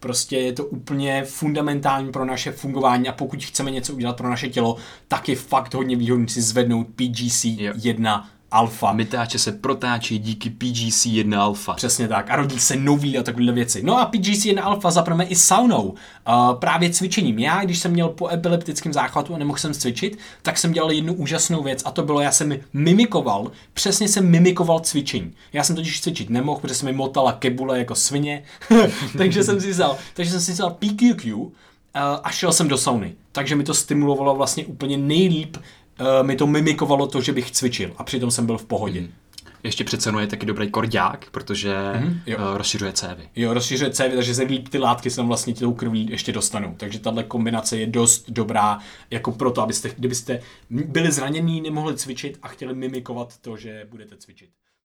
Prostě je to úplně fundamentální pro naše fungování a pokud chceme něco udělat pro naše tělo, tak je fakt hodně výhodný si zvednout PGC 1 alfa. Mytáče se protáčí díky PGC1 alfa. Přesně tak. A rodí se nový a takovéhle věci. No a PGC1 alfa zapreme i saunou. Uh, právě cvičením. Já, když jsem měl po epileptickém záchvatu a nemohl jsem cvičit, tak jsem dělal jednu úžasnou věc a to bylo, já jsem mimikoval, přesně jsem mimikoval cvičení. Já jsem totiž cvičit nemohl, protože se mi motala kebule jako svině, takže jsem si vzal, takže jsem si vzal PQQ, uh, a šel jsem do sauny. Takže mi to stimulovalo vlastně úplně nejlíp uh, mi to mimikovalo to, že bych cvičil a přitom jsem byl v pohodě. Mm. Ještě přece je taky dobrý kordiák, protože mm-hmm, uh, rozšiřuje cévy. Jo, rozšiřuje cévy, takže se líp ty látky se vlastně tou krví ještě dostanou. Takže tahle kombinace je dost dobrá jako proto, abyste, kdybyste byli zranění, nemohli cvičit a chtěli mimikovat to, že budete cvičit.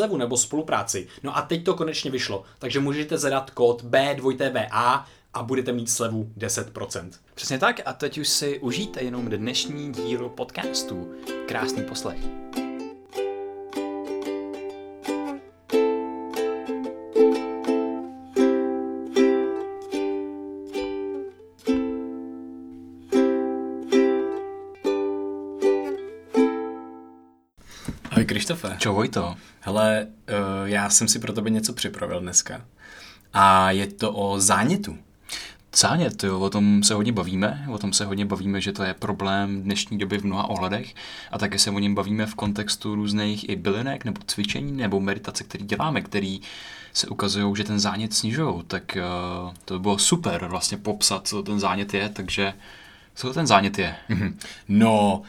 slevu nebo spolupráci. No a teď to konečně vyšlo, takže můžete zadat kód B2TVA a budete mít slevu 10%. Přesně tak a teď už si užijte jenom dnešní díl podcastu. Krásný poslech. Krištofe. Čau Vojto. Hele, uh, já jsem si pro tebe něco připravil dneska. A je to o zánětu. Zánět, jo, o tom se hodně bavíme, o tom se hodně bavíme, že to je problém dnešní doby v mnoha ohledech a také se o něm bavíme v kontextu různých i bylinek nebo cvičení nebo meditace, které děláme, který se ukazují, že ten zánět snižují, tak uh, to by bylo super vlastně popsat, co ten zánět je, takže co ten zánět je? No,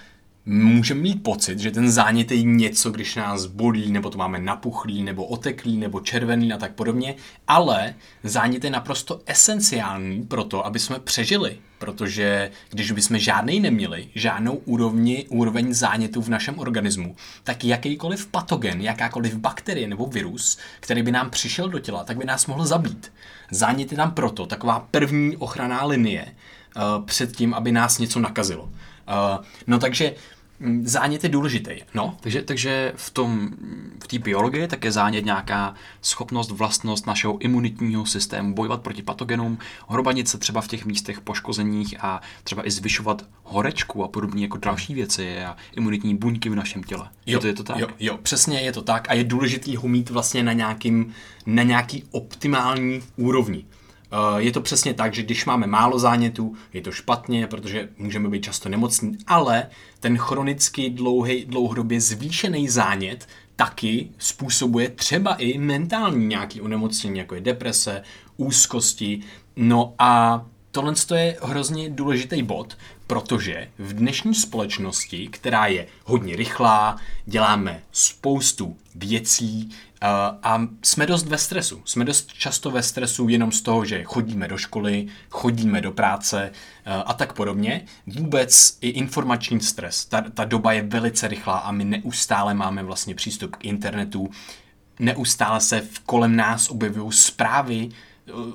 můžeme mít pocit, že ten zánět je něco, když nás bolí, nebo to máme napuchlý, nebo oteklý, nebo červený a tak podobně, ale zánět je naprosto esenciální pro to, aby jsme přežili, protože když bychom žádnej neměli, žádnou úrovni, úroveň zánětu v našem organismu, tak jakýkoliv patogen, jakákoliv bakterie nebo virus, který by nám přišel do těla, tak by nás mohl zabít. Zánět je tam proto taková první ochranná linie uh, před tím, aby nás něco nakazilo. Uh, no takže mm, zánět je důležitý. No. Takže, takže v tom, v té biologii tak je zánět nějaká schopnost, vlastnost našeho imunitního systému bojovat proti patogenům, hrobanit se třeba v těch místech poškozeních a třeba i zvyšovat horečku a podobně jako další věci a imunitní buňky v našem těle. Jo, je, to, je to tak? Jo, jo, přesně je to tak a je důležitý ho mít vlastně na, nějakým, na nějaký optimální úrovni. Eh, je to přesně tak, že když máme málo zánětů, je to špatně, protože můžeme být často nemocní, ale ten chronicky dlouhý, dlouhodobě zvýšený zánět taky způsobuje třeba i mentální nějaký onemocnění, jako je deprese, úzkosti. No a tohle je hrozně důležitý bod, protože v dnešní společnosti, která je hodně rychlá, děláme spoustu věcí uh, a jsme dost ve stresu. Jsme dost často ve stresu jenom z toho, že chodíme do školy, chodíme do práce uh, a tak podobně. Vůbec i informační stres. Ta, ta doba je velice rychlá a my neustále máme vlastně přístup k internetu, neustále se v kolem nás objevují zprávy,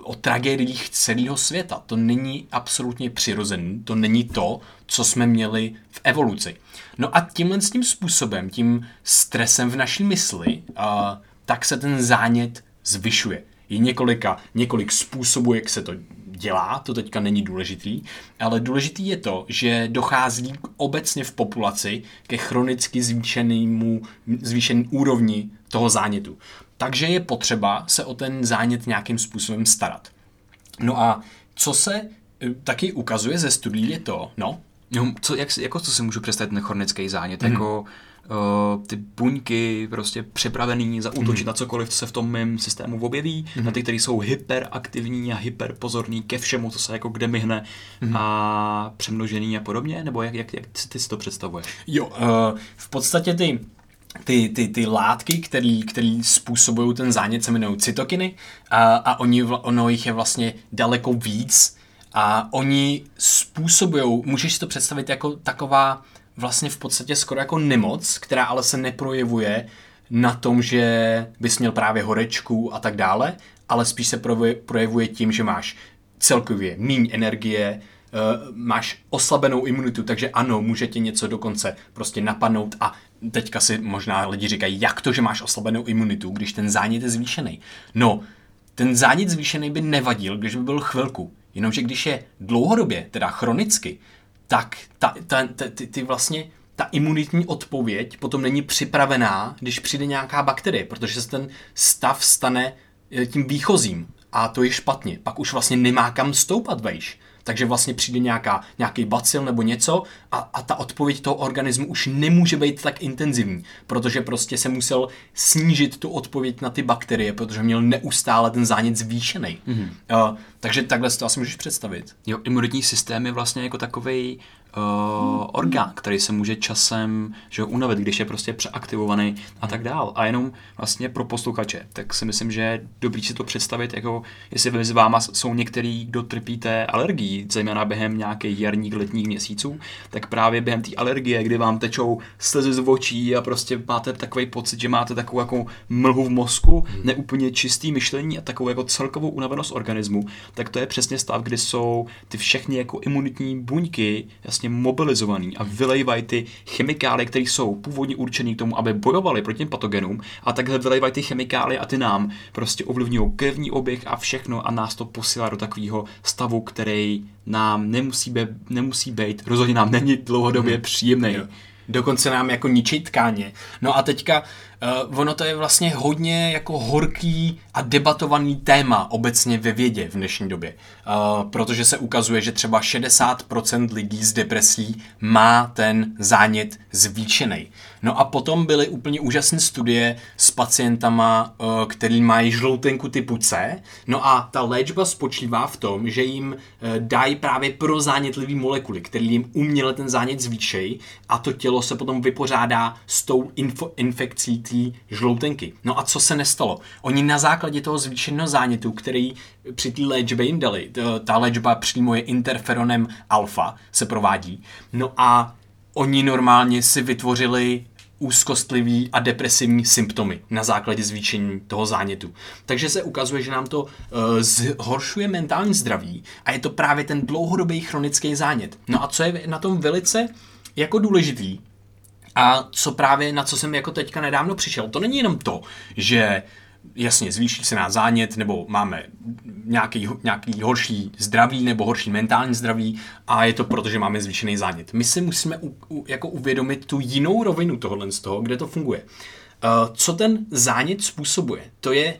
o tragédiích celého světa. To není absolutně přirozený, to není to, co jsme měli v evoluci. No a tímhle tím způsobem, tím stresem v naší mysli, uh, tak se ten zánět zvyšuje. Je několika, několik způsobů, jak se to dělá, to teďka není důležitý, ale důležitý je to, že dochází obecně v populaci ke chronicky zvýšenému, zvýšený úrovni toho zánětu. Takže je potřeba se o ten zánět nějakým způsobem starat. No a co se eh, taky ukazuje ze studií je to, no, No, co, jak, jako co si můžu představit ten chronický zánět? Mm. Jako uh, ty buňky prostě připravený zaútočit mm. na cokoliv, co se v tom mém systému objeví, mm. na ty, které jsou hyperaktivní a hyperpozorní ke všemu, co se jako kde myhne mm. a přemnožený a podobně, nebo jak, jak, jak ty si to představuješ? Jo, uh, v podstatě ty ty, ty, ty látky, které způsobují ten zánět, se jmenují cytokiny a, a oni, ono jich je vlastně daleko víc. A oni způsobují, můžeš si to představit jako taková vlastně v podstatě skoro jako nemoc, která ale se neprojevuje na tom, že bys měl právě horečku a tak dále, ale spíš se projevuje tím, že máš celkově míň energie, uh, máš oslabenou imunitu, takže ano, může tě něco dokonce prostě napadnout a teďka si možná lidi říkají, jak to, že máš oslabenou imunitu, když ten zánět je zvýšený. No, ten zánět zvýšený by nevadil, když by byl chvilku. Jenomže když je dlouhodobě, teda chronicky, tak ta, ta, ta, ty, ty vlastně ta imunitní odpověď potom není připravená, když přijde nějaká bakterie, protože se ten stav stane eh, tím výchozím a to je špatně. Pak už vlastně nemá kam stoupat vejš. Takže vlastně přijde nějaká, nějaký bacil nebo něco a, a ta odpověď toho organismu už nemůže být tak intenzivní, protože prostě se musel snížit tu odpověď na ty bakterie, protože měl neustále ten zánět zvýšený. Mm-hmm. Uh, takže takhle si to asi můžeš představit. Jo, imunitní systém je vlastně jako takový uh, orgán, který se může časem že unavit, když je prostě přeaktivovaný a tak dál. A jenom vlastně pro posluchače, tak si myslím, že je dobrý si to představit, jako jestli mezi váma jsou některý, kdo trpíte alergií, zejména během nějakých jarních, letních měsíců, tak právě během té alergie, kdy vám tečou slzy z očí a prostě máte takový pocit, že máte takovou jako mlhu v mozku, hmm. neúplně čistý myšlení a takovou jako celkovou unavenost organismu, tak to je přesně stav, kdy jsou ty všechny jako imunitní buňky jasně vlastně mobilizovaný a vylejvají ty chemikálie, které jsou původně určené k tomu, aby bojovali proti těm patogenům, a takhle vylejvají ty chemikálie a ty nám prostě ovlivňují krevní oběh a všechno a nás to posílá do takového stavu, který nám nemusí, be, nemusí být, rozhodně nám není dlouhodobě hmm. příjemný. Jo. Dokonce nám jako ničí tkáně. No a teďka uh, ono to je vlastně hodně jako horký a debatovaný téma obecně ve vědě v dnešní době. Uh, protože se ukazuje, že třeba 60% lidí s depresí má ten zánět zvýšený. No a potom byly úplně úžasné studie s pacientama, uh, který mají žloutenku typu C. No a ta léčba spočívá v tom, že jim uh, dají právě prozánětlivý molekuly, které jim uměle ten zánět zvýšejí a to tělo se potom vypořádá s tou info- infekcí té žloutenky. No a co se nestalo? Oni na základě toho zvýšeného zánětu, který při té léčbě jim dali, ta léčba přímo je interferonem alfa, se provádí, no a oni normálně si vytvořili úzkostlivý a depresivní symptomy na základě zvýšení toho zánětu. Takže se ukazuje, že nám to uh, zhoršuje mentální zdraví a je to právě ten dlouhodobý chronický zánět. No a co je na tom velice jako důležitý, a co právě, na co jsem jako teďka nedávno přišel, to není jenom to, že jasně, zvýší se nás zánět, nebo máme nějaký, nějaký horší zdraví, nebo horší mentální zdraví a je to proto, že máme zvýšený zánět. My si musíme u, u, jako uvědomit tu jinou rovinu tohohle z toho, kde to funguje. Uh, co ten zánět způsobuje? To je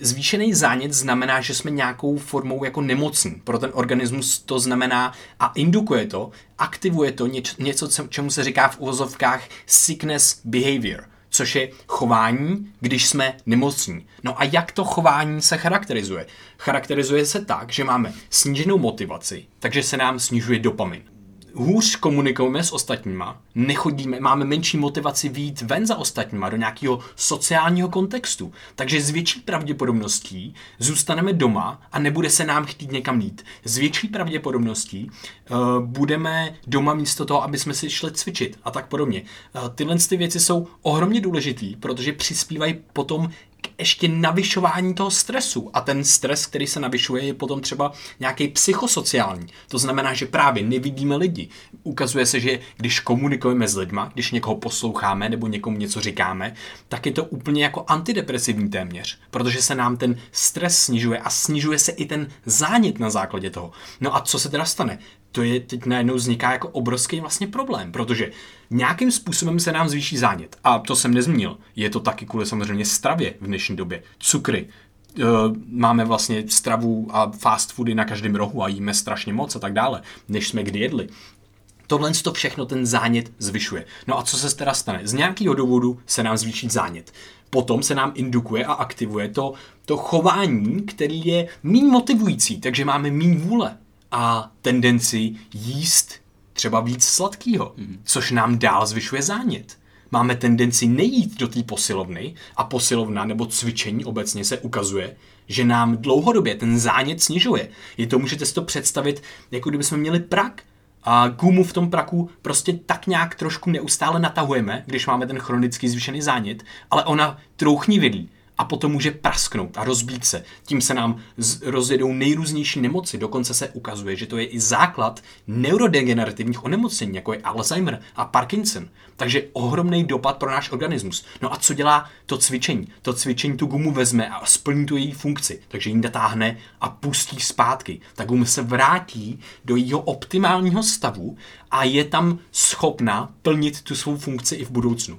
zvýšený zánět znamená, že jsme nějakou formou jako nemocní. Pro ten organismus to znamená a indukuje to, aktivuje to něč, něco, čemu se říká v uvozovkách sickness behavior, což je chování, když jsme nemocní. No a jak to chování se charakterizuje? Charakterizuje se tak, že máme sníženou motivaci, takže se nám snižuje dopamin hůř komunikujeme s ostatníma, nechodíme, máme menší motivaci výjít ven za ostatníma do nějakého sociálního kontextu. Takže s větší pravděpodobností zůstaneme doma a nebude se nám chtít někam jít. S větší pravděpodobností uh, budeme doma místo toho, aby jsme si šli cvičit a tak podobně. Uh, tyhle ty věci jsou ohromně důležitý, protože přispívají potom ještě navyšování toho stresu. A ten stres, který se navyšuje, je potom třeba nějaký psychosociální. To znamená, že právě nevidíme lidi. Ukazuje se, že když komunikujeme s lidma, když někoho posloucháme nebo někomu něco říkáme, tak je to úplně jako antidepresivní téměř, protože se nám ten stres snižuje a snižuje se i ten zánět na základě toho. No a co se teda stane? to je teď najednou vzniká jako obrovský vlastně problém, protože nějakým způsobem se nám zvýší zánět. A to jsem nezmínil. Je to taky kvůli samozřejmě stravě v dnešní době. Cukry, e, máme vlastně stravu a fast foody na každém rohu a jíme strašně moc a tak dále, než jsme kdy jedli. Tohle to všechno ten zánět zvyšuje. No a co se teda stane? Z nějakého důvodu se nám zvýší zánět. Potom se nám indukuje a aktivuje to, to chování, který je méně motivující, takže máme méně vůle a tendenci jíst třeba víc sladkého, mm. což nám dál zvyšuje zánět. Máme tendenci nejít do té posilovny a posilovna nebo cvičení obecně se ukazuje, že nám dlouhodobě ten zánět snižuje. Je to, můžete si to představit, jako kdyby jsme měli prak a gumu v tom praku prostě tak nějak trošku neustále natahujeme, když máme ten chronicky zvýšený zánět, ale ona vidí a potom může prasknout a rozbít se. Tím se nám rozjedou nejrůznější nemoci. Dokonce se ukazuje, že to je i základ neurodegenerativních onemocnění, jako je Alzheimer a Parkinson. Takže ohromný dopad pro náš organismus. No a co dělá to cvičení? To cvičení tu gumu vezme a splní tu její funkci. Takže ji natáhne a pustí zpátky. Ta guma se vrátí do jejího optimálního stavu a je tam schopna plnit tu svou funkci i v budoucnu.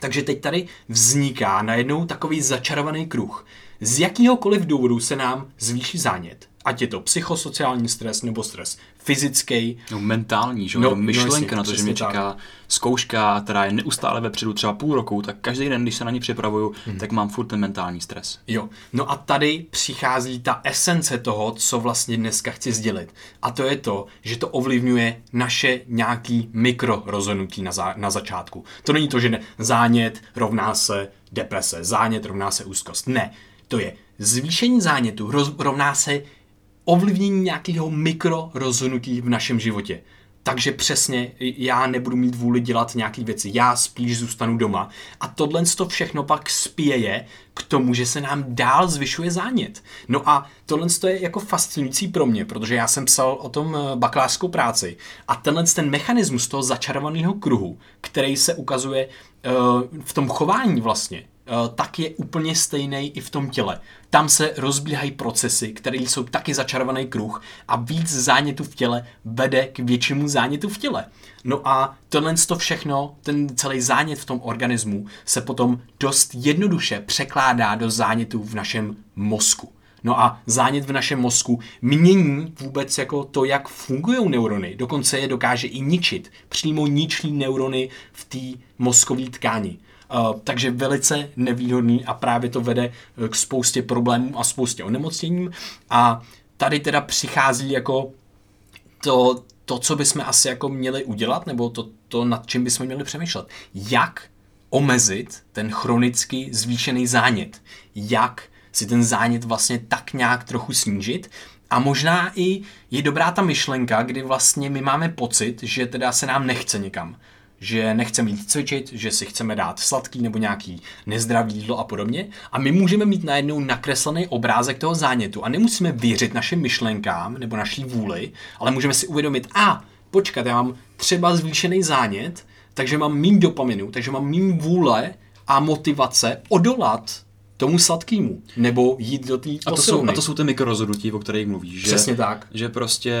Takže teď tady vzniká najednou takový začarovaný kruh. Z jakýhokoliv důvodu se nám zvýší zánět. Ať je to psychosociální stres nebo stres fyzický. No mentální, že? No, myšlenka no, jasně, na to, že mě čeká tak. zkouška, která je neustále vepředu třeba půl roku, tak každý den, když se na ní připravuju, hmm. tak mám furt ten mentální stres. Jo, no a tady přichází ta esence toho, co vlastně dneska chci sdělit. A to je to, že to ovlivňuje naše nějaký mikrorozhodnutí na, za, na začátku. To není to, že ne, zánět rovná se deprese, zánět rovná se úzkost. Ne, to je zvýšení zánětu rovná se ovlivnění nějakého mikro rozhodnutí v našem životě. Takže přesně já nebudu mít vůli dělat nějaké věci, já spíš zůstanu doma. A tohle to všechno pak spěje k tomu, že se nám dál zvyšuje zánět. No a tohle je jako fascinující pro mě, protože já jsem psal o tom eh, bakalářskou práci a tenhle ten mechanismus toho začarovaného kruhu, který se ukazuje uh, v tom chování vlastně, tak je úplně stejný i v tom těle. Tam se rozbíhají procesy, které jsou taky začarovaný kruh a víc zánětu v těle vede k většímu zánětu v těle. No a tohle to všechno, ten celý zánět v tom organismu se potom dost jednoduše překládá do zánětu v našem mozku. No a zánět v našem mozku mění vůbec jako to, jak fungují neurony. Dokonce je dokáže i ničit. Přímo ničí neurony v té mozkové tkáni. Uh, takže velice nevýhodný a právě to vede eh, k spoustě problémů a spoustě onemocněním. A tady teda přichází jako to, to co bychom asi jako měli udělat, nebo to, to nad čím bychom měli přemýšlet. Jak omezit ten chronicky zvýšený zánět. Jak si ten zánět vlastně tak nějak trochu snížit. A možná i je dobrá ta myšlenka, kdy vlastně my máme pocit, že teda se nám nechce někam že nechceme jít cvičit, že si chceme dát sladký nebo nějaký nezdravý jídlo a podobně. A my můžeme mít najednou nakreslený obrázek toho zánětu a nemusíme věřit našim myšlenkám nebo naší vůli, ale můžeme si uvědomit, a počkat, já mám třeba zvýšený zánět, takže mám mým dopaminu, takže mám mým vůle a motivace odolat tomu sladkému, nebo jít do té a, to jsou, a to jsou ty mikrorozhodnutí, o kterých mluvíš. Přesně že, tak. Že prostě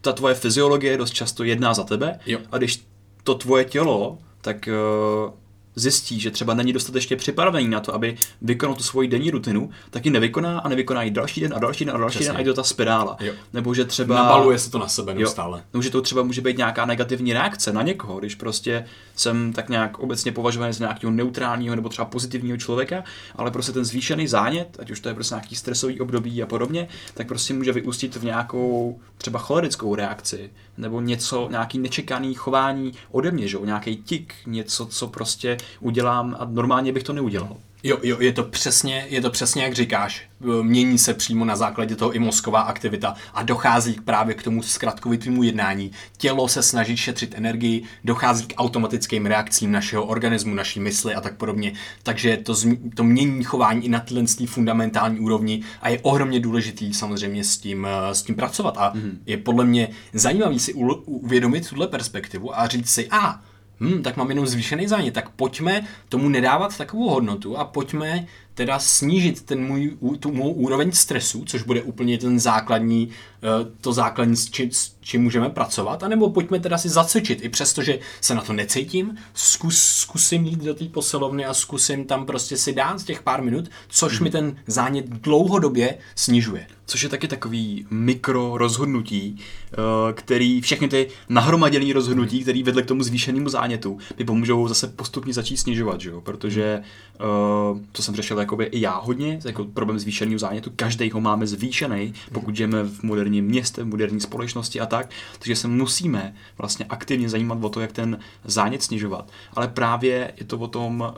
ta tvoje fyziologie dost často jedná za tebe jo. a když to tvoje tělo, tak uh, zjistí, že třeba není dostatečně připravený na to, aby vykonal tu svoji denní rutinu, tak ji nevykoná a nevykoná ji další den a další den a další Přesně. den a to ta spirála. Jo. Nebo že třeba... Nabaluje se to na sebe neustále. Nebo že to třeba může být nějaká negativní reakce na někoho, když prostě jsem tak nějak obecně považovaný za nějakého neutrálního nebo třeba pozitivního člověka, ale prostě ten zvýšený zánět, ať už to je prostě nějaký stresový období a podobně, tak prostě může vyústit v nějakou třeba cholerickou reakci nebo něco, nějaký nečekaný chování ode mě, že? nějaký tik, něco, co prostě udělám a normálně bych to neudělal. Jo, jo, je to přesně, je to přesně jak říkáš. Mění se přímo na základě toho i mozková aktivita a dochází právě k tomu zkratkovitému jednání. Tělo se snaží šetřit energii, dochází k automatickým reakcím našeho organismu, naší mysli a tak podobně. Takže to, to mění chování i na téhle fundamentální úrovni a je ohromně důležitý samozřejmě s tím, eh, s tím pracovat. A mm-hmm. je podle mě zajímavý si uvědomit tuhle perspektivu a říct si, a ah, hm, tak mám jenom zvýšený zánět, tak pojďme tomu nedávat takovou hodnotu a pojďme teda snížit ten můj, tu mou úroveň stresu, což bude úplně ten základní, eh, to základní, s, či, s čím můžeme pracovat, anebo pojďme teda si zacvičit, i přesto, že se na to necítím, zkus, zkusím jít do té posilovny a zkusím tam prostě si dát z těch pár minut, což hmm. mi ten zánět dlouhodobě snižuje. Což je taky takový mikro rozhodnutí, eh, který všechny ty nahromaděné rozhodnutí, hmm. které vedly k tomu zvýšenému zánětu, by pomůžou zase postupně začít snižovat, že jo? protože uh, to jsem řešil jakoby i já hodně, jako problém zvýšeného zánětu, každý ho máme zvýšený, pokud žijeme v moderním městě, v moderní společnosti a tak, takže se musíme vlastně aktivně zajímat o to, jak ten zánět snižovat. Ale právě je to o tom,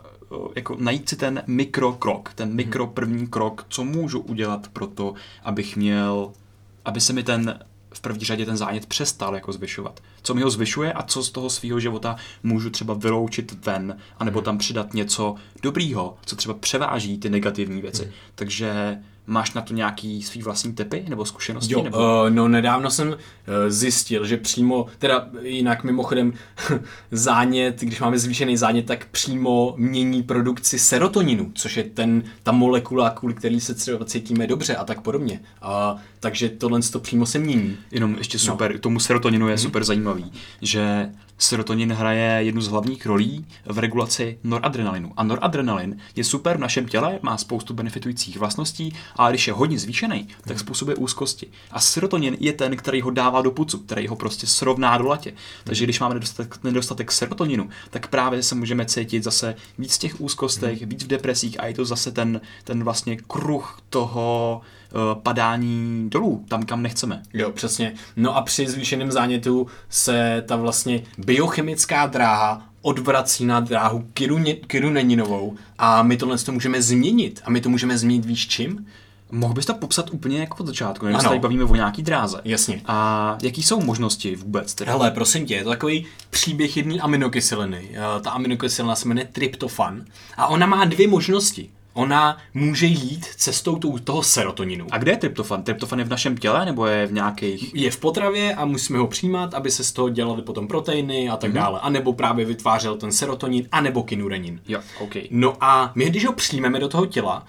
jako najít si ten mikrokrok, ten mikro první krok, co můžu udělat pro to, abych měl, aby se mi ten v první řadě ten zánět přestal jako zvyšovat. Co mi ho zvyšuje a co z toho svého života můžu třeba vyloučit ven, anebo tam přidat něco dobrýho, co třeba převáží ty negativní věci. Hmm. Takže Máš na to nějaký svý vlastní typy nebo zkušenosti? Jo, nebo? Uh, no nedávno jsem uh, zjistil, že přímo, teda jinak mimochodem zánět, když máme zvýšený zánět, tak přímo mění produkci serotoninu, což je ten, ta molekula, kvůli který se třeba cítíme dobře a tak podobně. Uh, takže tohle to přímo se mění. Jenom ještě no. super, no. tomu serotoninu je mm-hmm. super zajímavý, že serotonin hraje jednu z hlavních rolí v regulaci noradrenalinu. A noradrenalin je super v našem těle, má spoustu benefitujících vlastností, ale když je hodně zvýšený, tak způsobuje úzkosti. A serotonin je ten, který ho dává do pucu, který ho prostě srovná do latě. Takže když máme nedostatek, nedostatek serotoninu, tak právě se můžeme cítit zase víc v těch úzkostech, víc v depresích a je to zase ten, ten vlastně kruh toho, padání dolů, tam, kam nechceme. Jo, přesně. No a při zvýšeném zánětu se ta vlastně biochemická dráha odvrací na dráhu kiruneninovou a my tohle to můžeme změnit. A my to můžeme změnit víš čím? Mohl bys to popsat úplně jako od začátku, když se tady bavíme o nějaký dráze. Jasně. A jaký jsou možnosti vůbec? Teda? Hele, prosím tě, je to takový příběh jedné aminokyseliny. Eh, ta aminokyselina se jmenuje tryptofan a ona má dvě možnosti ona může jít cestou toho serotoninu. A kde je tryptofan? Tryptofan je v našem těle nebo je v nějakých... Je v potravě a musíme ho přijímat, aby se z toho dělaly potom proteiny a tak mm-hmm. dále. A nebo právě vytvářel ten serotonin, a nebo kinurenin. Jo, okay. No a my, když ho přijmeme do toho těla,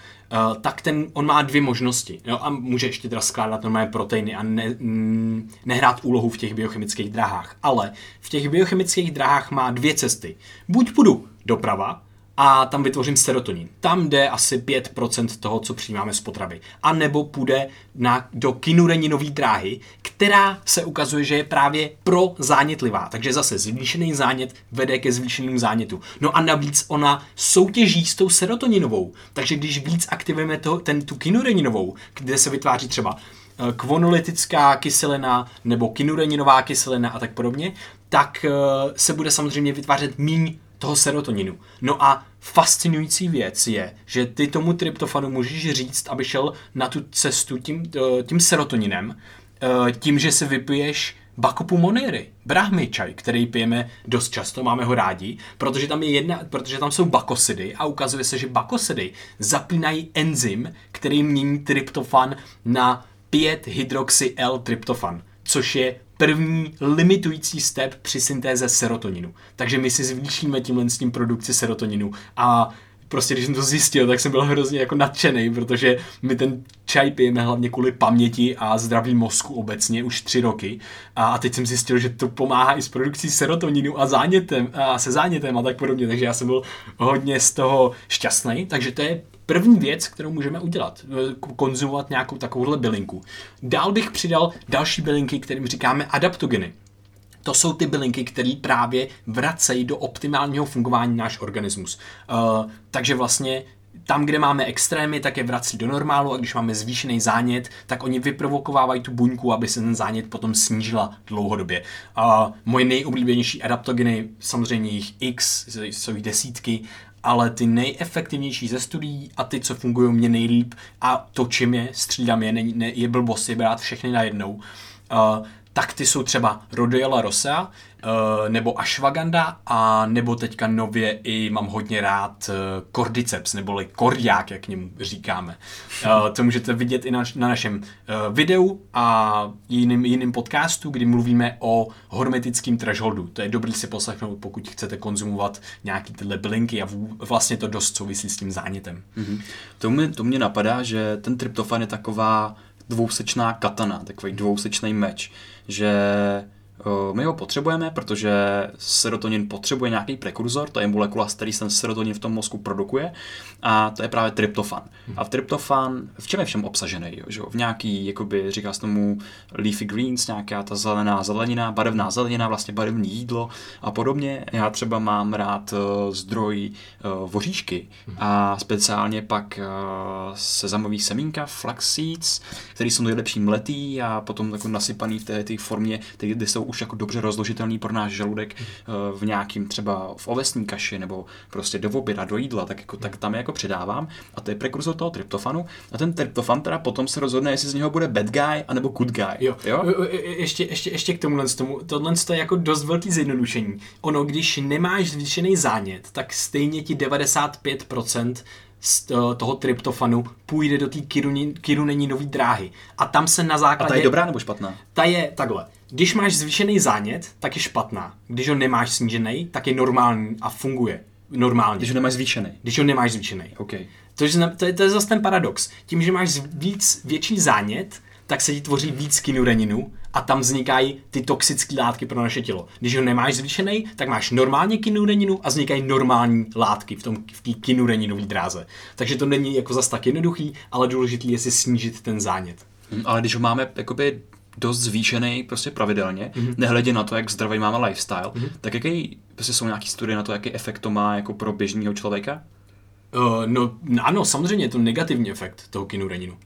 Uh, tak ten, on má dvě možnosti. Jo? A může ještě teda skládat normální proteiny a ne, mm, nehrát úlohu v těch biochemických dráhách. Ale v těch biochemických dráhách má dvě cesty. Buď půjdu doprava, a tam vytvořím serotonin. Tam jde asi 5% toho, co přijímáme z potravy. A nebo půjde na, do kinureninové dráhy, která se ukazuje, že je právě pro zánětlivá. Takže zase zvýšený zánět vede ke zvýšenému zánětu. No a navíc ona soutěží s tou serotoninovou. Takže když víc aktivujeme to, ten, tu kinureninovou, kde se vytváří třeba eh, kvonolytická kyselina nebo kinureninová kyselina a tak podobně, tak eh, se bude samozřejmě vytvářet míň toho serotoninu. No a fascinující věc je, že ty tomu tryptofanu můžeš říct, aby šel na tu cestu tím, eh, tím serotoninem, eh, tím, že si vypiješ Bakopu Moniry, brahmy čaj, který pijeme dost často, máme ho rádi, protože tam, je jedna, protože tam jsou bakosidy a ukazuje se, že bakosidy zapínají enzym, který mění tryptofan na 5-hydroxy L-tryptofan, což je první limitující step při syntéze serotoninu. Takže my si zvýšíme tímhle s tím produkci serotoninu a prostě když jsem to zjistil, tak jsem byl hrozně jako nadšený, protože my ten čaj pijeme hlavně kvůli paměti a zdraví mozku obecně už tři roky. A teď jsem zjistil, že to pomáhá i s produkcí serotoninu a zánětem a se zánětem a tak podobně. Takže já jsem byl hodně z toho šťastný. Takže to je první věc, kterou můžeme udělat, eh, konzumovat nějakou takovouhle bylinku. Dál bych přidal další bylinky, kterým říkáme adaptogeny. To jsou ty bylinky, které právě vracejí do optimálního fungování náš organismus. Uh, takže vlastně tam, kde máme extrémy, tak je vrací do normálu a když máme zvýšený zánět, tak oni vyprovokovávají tu buňku, aby se ten zánět potom snížila dlouhodobě. Uh, moje nejoblíbenější adaptogeny, samozřejmě jich X, jsou jich desítky, ale ty nejefektivnější ze studií a ty, co fungují mě nejlíp a to, čím je, střídám je, ne, ne, je blbost je brát všechny najednou, uh, tak ty jsou třeba Rhodiola rosea, uh, nebo ashwagandha, a nebo teďka nově i mám hodně rád uh, cordyceps, neboli kordiák, jak němu říkáme. Uh, to můžete vidět i na, na našem videu a jiným, jiným podcastu, kdy mluvíme o hormetickém thresholdu. To je dobrý si poslechnout, pokud chcete konzumovat nějaký tyhle bylinky a vlastně to dost souvisí s tím zánětem. Mm-hmm. To, mě, to mě napadá, že ten tryptofan je taková dvousečná katana, takový dvousečný meč, že my ho potřebujeme, protože serotonin potřebuje nějaký prekurzor, to je molekula, z který ten serotonin v tom mozku produkuje, a to je právě tryptofan. A v tryptofan, v čem je všem obsažený? Jo? Že? V nějaký, jakoby, říká se tomu leafy greens, nějaká ta zelená zelenina, barevná zelenina, vlastně barevné jídlo a podobně. Já třeba mám rád uh, zdroj uh, voříšky a speciálně pak sezamový semínka, flax seeds, který jsou nejlepší mletý a potom jako nasypaný v té, té formě, kde jsou už jako dobře rozložitelný pro náš žaludek uh, v nějakým třeba v ovesní kaši nebo prostě do oběda, do jídla, tak, jako, tak tam je jako přidávám a to je prekurzor toho tryptofanu a ten tryptofan teda potom se rozhodne, jestli z něho bude bad guy anebo good guy. Jo. jo? Ještě, ještě, ještě k tomu, tomu. Tohle je jako dost velký zjednodušení. Ono, když nemáš zvýšený zánět, tak stejně ti 95% z toho tryptofanu půjde do té kiruneninové dráhy. A tam se na základě... A ta je dobrá nebo špatná? Ta je takhle. Když máš zvýšený zánět, tak je špatná. Když ho nemáš snížený, tak je normální a funguje normálně. Když ho nemáš zvýšený. Když ho nemáš zvýšený. Okay. To, je, to, je, to je zase ten paradox. Tím, že máš víc, větší zánět, tak se ti tvoří víc kinureninu a tam vznikají ty toxické látky pro naše tělo. Když ho nemáš zvýšený, tak máš normálně kinureninu a vznikají normální látky v, tom, v té kinureninové dráze. Takže to není jako zas tak jednoduchý, ale důležitý je si snížit ten zánět. Hmm, ale když ho máme jakoby dost zvýšený prostě pravidelně, mm-hmm. nehledě na to, jak zdravý máme lifestyle, mm-hmm. tak jaký prostě jsou nějaký studie na to, jaký efekt to má jako pro běžného člověka? Uh, no ano, samozřejmě je to negativní efekt toho kinureninu.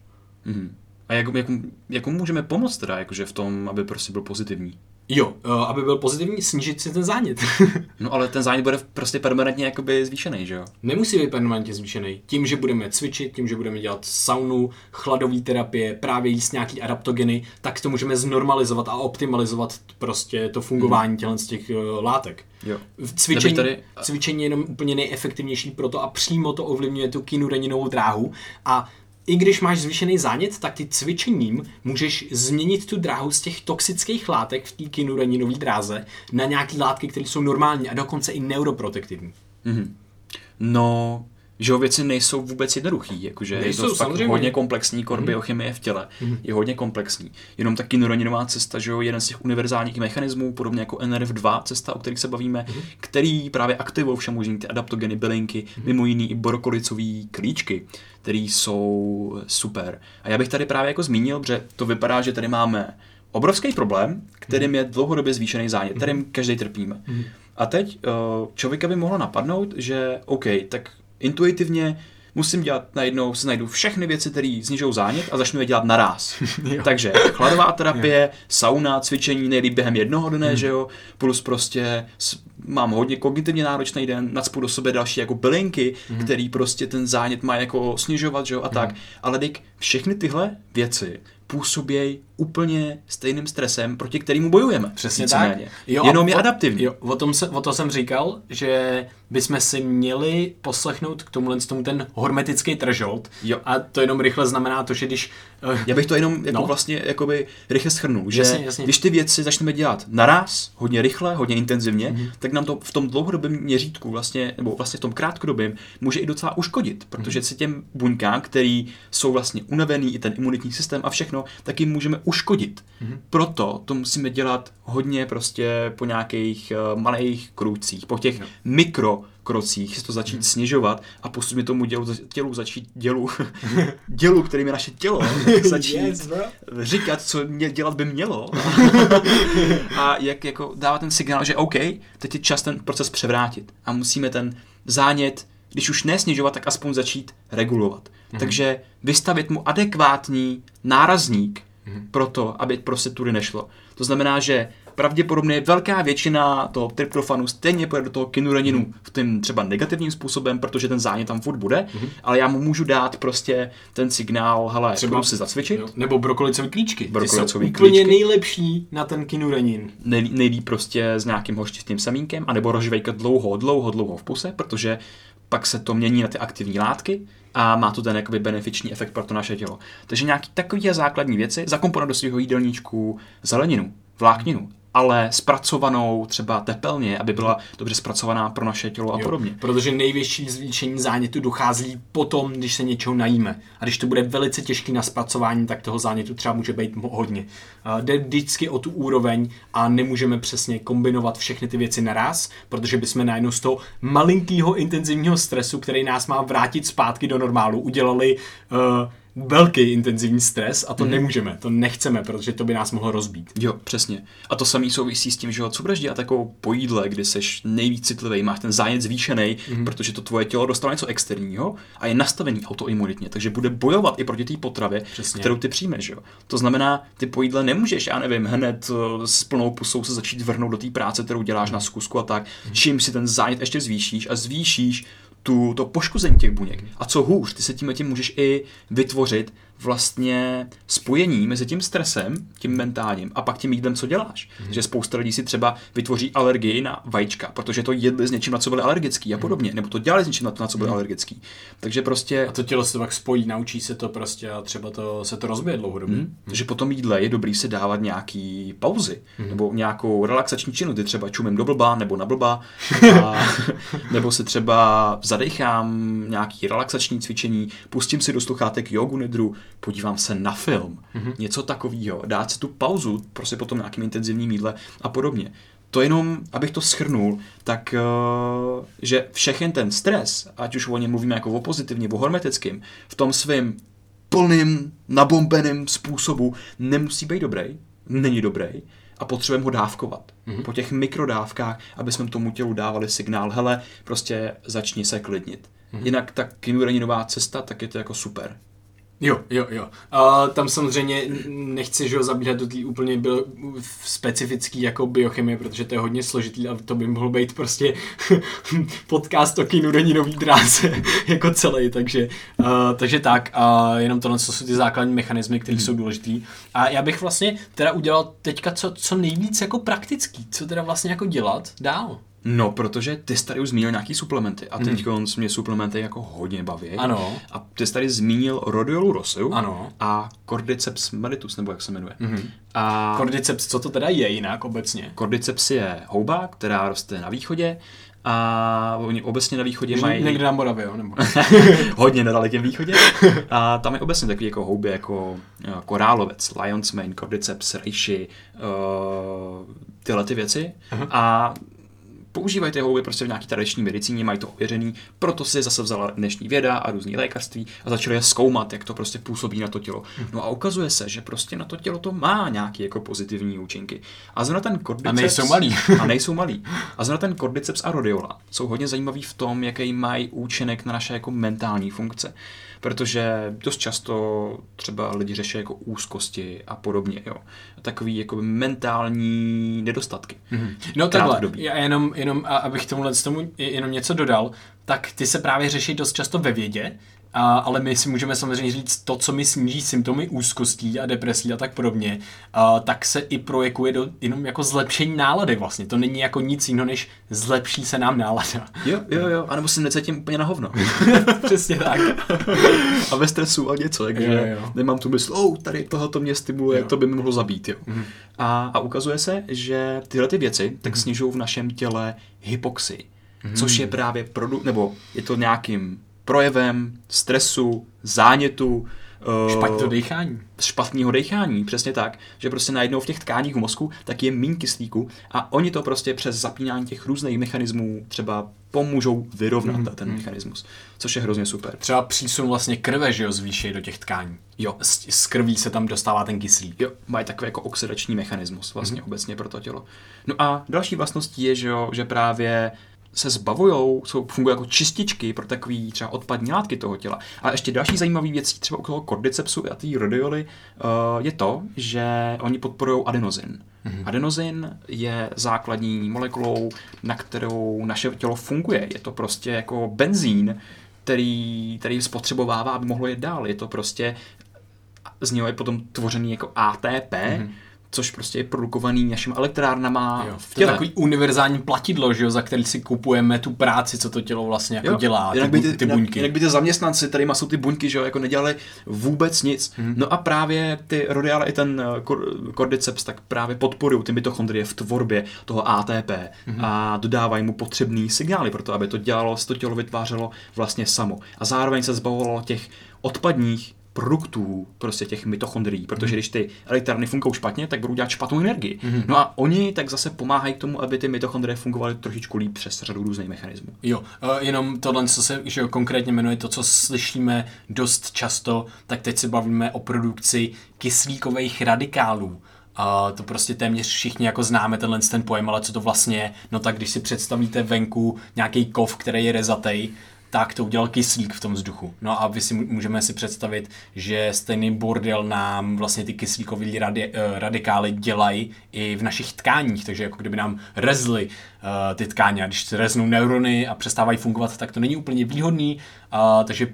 Mm-hmm. A jak, jak, jak můžeme pomoct teda, jakože v tom, aby prostě byl pozitivní? Jo, uh, aby byl pozitivní, snížit si ten zánět. no ale ten zánět bude prostě permanentně jakoby zvýšený, že jo? Nemusí být permanentně zvýšený. Tím, že budeme cvičit, tím, že budeme dělat saunu, chladové terapie, právě jíst nějaký adaptogeny, tak to můžeme znormalizovat a optimalizovat prostě to fungování hmm. těchto z těch uh, látek. Jo. Cvičení, tady... cvičení je jenom úplně nejefektivnější pro to a přímo to ovlivňuje tu kinureninovou dráhu a i když máš zvýšený zánět, tak ty cvičením můžeš změnit tu dráhu z těch toxických látek v té kinureninové dráze na nějaké látky, které jsou normální a dokonce i neuroprotektivní. Mm-hmm. No, že jo, věci nejsou vůbec jednoduchý, jakože nejsou, je to fakt hodně komplexní kor mm. biochemie v těle, mm. je hodně komplexní. Jenom taky neuroninová cesta, že jo, jeden z těch univerzálních mechanismů, podobně jako NRF2 cesta, o kterých se bavíme, mm. který právě aktivují všem možný ty adaptogeny bylinky, mm. mimo jiný i borokolicový klíčky, které jsou super. A já bych tady právě jako zmínil, že to vypadá, že tady máme obrovský problém, kterým je dlouhodobě zvýšený zánět, kterým každý trpíme. A teď uh, člověka by mohlo napadnout, že OK, tak intuitivně musím dělat najednou, si najdu všechny věci, které snižují zánět a začnu je dělat naraz. Takže chladová terapie, jo. sauna, cvičení nejlíp během jednoho dne, hmm. že jo, plus prostě mám hodně kognitivně náročný den, nadspu do sebe další jako bylinky, hmm. který prostě ten zánět má jako snižovat, že jo, a hmm. tak. Ale dík všechny tyhle věci působí úplně stejným stresem, proti kterému bojujeme. Přesně tak. Jo, Jenom je o, adaptivní. Jo, o, tom se, o to jsem říkal, že bychom si měli poslechnout k tomu tomu ten hormetický threshold. Jo. A to jenom rychle znamená to, že když... Uh, Já bych to jenom jako no. vlastně jakoby rychle schrnul, že jasně, jasně. když ty věci začneme dělat naraz, hodně rychle, hodně intenzivně, mm-hmm. tak nám to v tom dlouhodobém měřítku vlastně, nebo vlastně v tom krátkodobém může i docela uškodit, protože mm-hmm. se těm buňkám, který jsou vlastně unavený, i ten imunitní systém a všechno, tak jim můžeme uškodit. Mm-hmm. Proto to musíme dělat hodně prostě po nějakých uh, malých krucích, po těch no. mikro krocích, to začít mm-hmm. snižovat a postupně tomu dělu, tělu začít dělu, dělu, kterým je naše tělo, začít yes, říkat, co mě dělat by mělo. a jak jako dávat ten signál, že OK, teď je čas ten proces převrátit a musíme ten zánět, když už nesnižovat, tak aspoň začít regulovat. Mm-hmm. Takže vystavit mu adekvátní nárazník, mm-hmm. pro to, aby prostě tudy nešlo. To znamená, že pravděpodobně velká většina toho tryptofanu stejně pojede do toho kinureninu mm. v tím třeba negativním způsobem, protože ten zánět tam furt bude, mm. ale já mu můžu dát prostě ten signál, hele, třeba si zacvičit. Jo. Nebo brokolicové klíčky. Brokolicové klíčky. úplně nejlepší na ten kinurenin. Nej, nejlíp prostě s nějakým hořčitým semínkem, anebo rožvejkat dlouho, dlouho, dlouho v puse, protože pak se to mění na ty aktivní látky a má to ten jakoby benefiční efekt pro to naše tělo. Takže nějaký takové základní věci, zakomponovat do svého jídelníčku zeleninu, vlákninu, ale zpracovanou třeba tepelně, aby byla dobře zpracovaná pro naše tělo a jo, podobně. Protože největší zvýšení zánětu dochází potom, když se něčeho najíme. A když to bude velice těžký na zpracování, tak toho zánětu třeba může být hodně. Jde vždycky o tu úroveň a nemůžeme přesně kombinovat všechny ty věci naraz, protože bychom najednou z toho malinkého intenzivního stresu, který nás má vrátit zpátky do normálu, udělali uh, velký intenzivní stres a to mm. nemůžeme, to nechceme, protože to by nás mohlo rozbít. Jo, přesně. A to samý souvisí s tím, že co budeš dělat takovou po jídle, kdy seš nejvíc citlivý, máš ten zájem zvýšený, mm. protože to tvoje tělo dostalo něco externího a je nastavený autoimunitně, takže bude bojovat i proti té potravě, přesně. kterou ty přijmeš. Jo. To znamená, ty po jídle nemůžeš, já nevím, hned eh, s plnou pusou se začít vrhnout do té práce, kterou děláš na zkusku a tak, mm. čím si ten zájem ještě zvýšíš a zvýšíš tu, to poškození těch buněk. A co hůř, ty se tím tím můžeš i vytvořit vlastně spojení mezi tím stresem, tím mentálním, a pak tím jídlem, co děláš. Mm. Že spousta lidí si třeba vytvoří alergii na vajíčka, protože to jedli s něčím, na co byli alergický a podobně, nebo to dělali s něčím, na, to, na co byli mm. alergický. Takže prostě... A to tělo se pak spojí, naučí se to prostě a třeba to, se to rozbije dlouhodobě. Mm. Takže potom jídle je dobrý si dávat nějaký pauzy, mm. nebo nějakou relaxační činu, ty třeba čumím do blba nebo na blba, a, nebo se třeba zadechám nějaký relaxační cvičení, pustím si do sluchátek jogu nedru, podívám se na film, mm-hmm. něco takového, dát si tu pauzu, prostě potom nějakým intenzivním jídle a podobně. To jenom, abych to schrnul, tak uh, že všechen ten stres, ať už o něm mluvíme jako o pozitivně, o hormetickým, v tom svým plným, nabombeným způsobu nemusí být dobrý, není dobrý a potřebujeme ho dávkovat. Mm-hmm. Po těch mikrodávkách, aby jsme tomu tělu dávali signál, hele, prostě začni se klidnit. Mm-hmm. Jinak ta kinureninová cesta, tak je to jako super. Jo, jo, jo. A tam samozřejmě nechci, že ho zabíhat do té úplně bio, specifický jako biochemie, protože to je hodně složitý a to by mohlo být prostě podcast o nový dráze jako celý, takže, uh, takže tak, a jenom tohle co jsou ty základní mechanismy, které mm. jsou důležitý. A já bych vlastně teda udělal teďka co, co nejvíc jako praktický, co teda vlastně jako dělat dál. No, protože ty jsi tady už zmínil nějaký suplementy a teď hmm. mě suplementy jako hodně baví. Ano. A ty jsi tady zmínil rodiolu roseu ano. a cordyceps mellitus, nebo jak se jmenuje. Hmm. A cordyceps, co to teda je jinak obecně? Cordyceps je houba, která roste na východě a oni obecně na východě mají... Někde na Moravě, jo? Nebo... hodně na dalekém východě. A tam je obecně takový jako houby jako korálovec, lion's mane, cordyceps, reishi, uh, tyhle ty věci. Uh-huh. A používají ty houby prostě v nějaké tradiční medicíně, mají to ověřený, proto si zase vzala dnešní věda a různý lékařství a začali je zkoumat, jak to prostě působí na to tělo. No a ukazuje se, že prostě na to tělo to má nějaké jako pozitivní účinky. A zrovna ten kordyceps... A nejsou malí. a nejsou malí. A zrovna ten kordyceps a rodiola jsou hodně zajímavý v tom, jaký mají účinek na naše jako mentální funkce protože dost často třeba lidi řeší jako úzkosti a podobně, jo. Takový jako mentální nedostatky. Mm-hmm. No takhle, já jenom, jenom abych tomu tomu jenom něco dodal, tak ty se právě řeší dost často ve vědě, a, ale my si můžeme samozřejmě říct to, co mi sníží symptomy úzkostí a depresí a tak podobně, a, tak se i projekuje do jenom jako zlepšení nálady vlastně. To není jako nic jiného, než zlepší se nám nálada. Jo, jo, jo, anebo se necítím úplně na hovno. Přesně tak. a ve stresu a něco, takže jo, jo. nemám tu mysl, oh, tady tohoto mě stimuluje, jo. to by mi mohlo zabít, jo. Mm. A, a ukazuje se, že tyhle ty věci tak mm. snižují v našem těle hypoxii, mm. což je právě produkt, nebo je to nějakým projevem stresu, zánětu, eh, Špatného dechání. Špatného dechání, přesně tak. Že prostě najednou v těch tkáních v mozku tak je méně kyslíku a oni to prostě přes zapínání těch různých mechanismů třeba pomůžou vyrovnat mm-hmm. ten mechanismus, což je hrozně super. Třeba přísun vlastně krve, že jo, zvýší do těch tkání. Jo. Z, z krví se tam dostává ten kyslík. Jo, mají takový jako oxidační mechanismus vlastně mm-hmm. obecně pro to tělo. No a další vlastností je, že, jo, že právě se zbavují, jsou, fungují jako čističky pro takový třeba odpadní látky toho těla. A ještě další zajímavý věcí třeba u toho kordycepsu a té rhodioly uh, je to, že oni podporují adenozin. Mm-hmm. Adenozin je základní molekulou, na kterou naše tělo funguje. Je to prostě jako benzín, který, který spotřebovává, aby mohlo jet dál. Je to prostě, z něho je potom tvořený jako ATP, mm-hmm což prostě je produkovaný našimi elektrárnama jo, v těle. To je takový univerzální platidlo, že jo, za který si kupujeme tu práci, co to tělo vlastně jako jo, dělá, jinak ty, by ty, ty buňky. Jinak by ty zaměstnanci, tady jsou ty buňky, že jo, jako nedělali vůbec nic. Hmm. No a právě ty rodiály i ten eh, kordyceps tak právě podporují ty mitochondrie v tvorbě toho ATP hmm. a dodávají mu potřebný signály pro to, aby to dělalo, to tělo vytvářelo vlastně samo. A zároveň se zbavovalo těch odpadních produktů prostě těch mitochondrií, protože mm. když ty elektrárny fungují špatně, tak budou dělat špatnou energii. Mm. No a oni tak zase pomáhají k tomu, aby ty mitochondrie fungovaly trošičku líp přes řadu různých mechanismů. Jo, uh, jenom tohle, co se že jo, konkrétně jmenuje, to, co slyšíme dost často, tak teď se bavíme o produkci kyslíkových radikálů. A to prostě téměř všichni jako známe tenhle ten pojem, ale co to vlastně je? No tak když si představíte venku nějaký kov, který je rezatej, tak to udělal kyslík v tom vzduchu. No a vy si můžeme si představit, že stejný bordel nám vlastně ty kyslíkové radi, uh, radikály dělají i v našich tkáních, takže jako kdyby nám rezly uh, ty tkáně. A když se reznou neurony a přestávají fungovat, tak to není úplně výhodný, uh, takže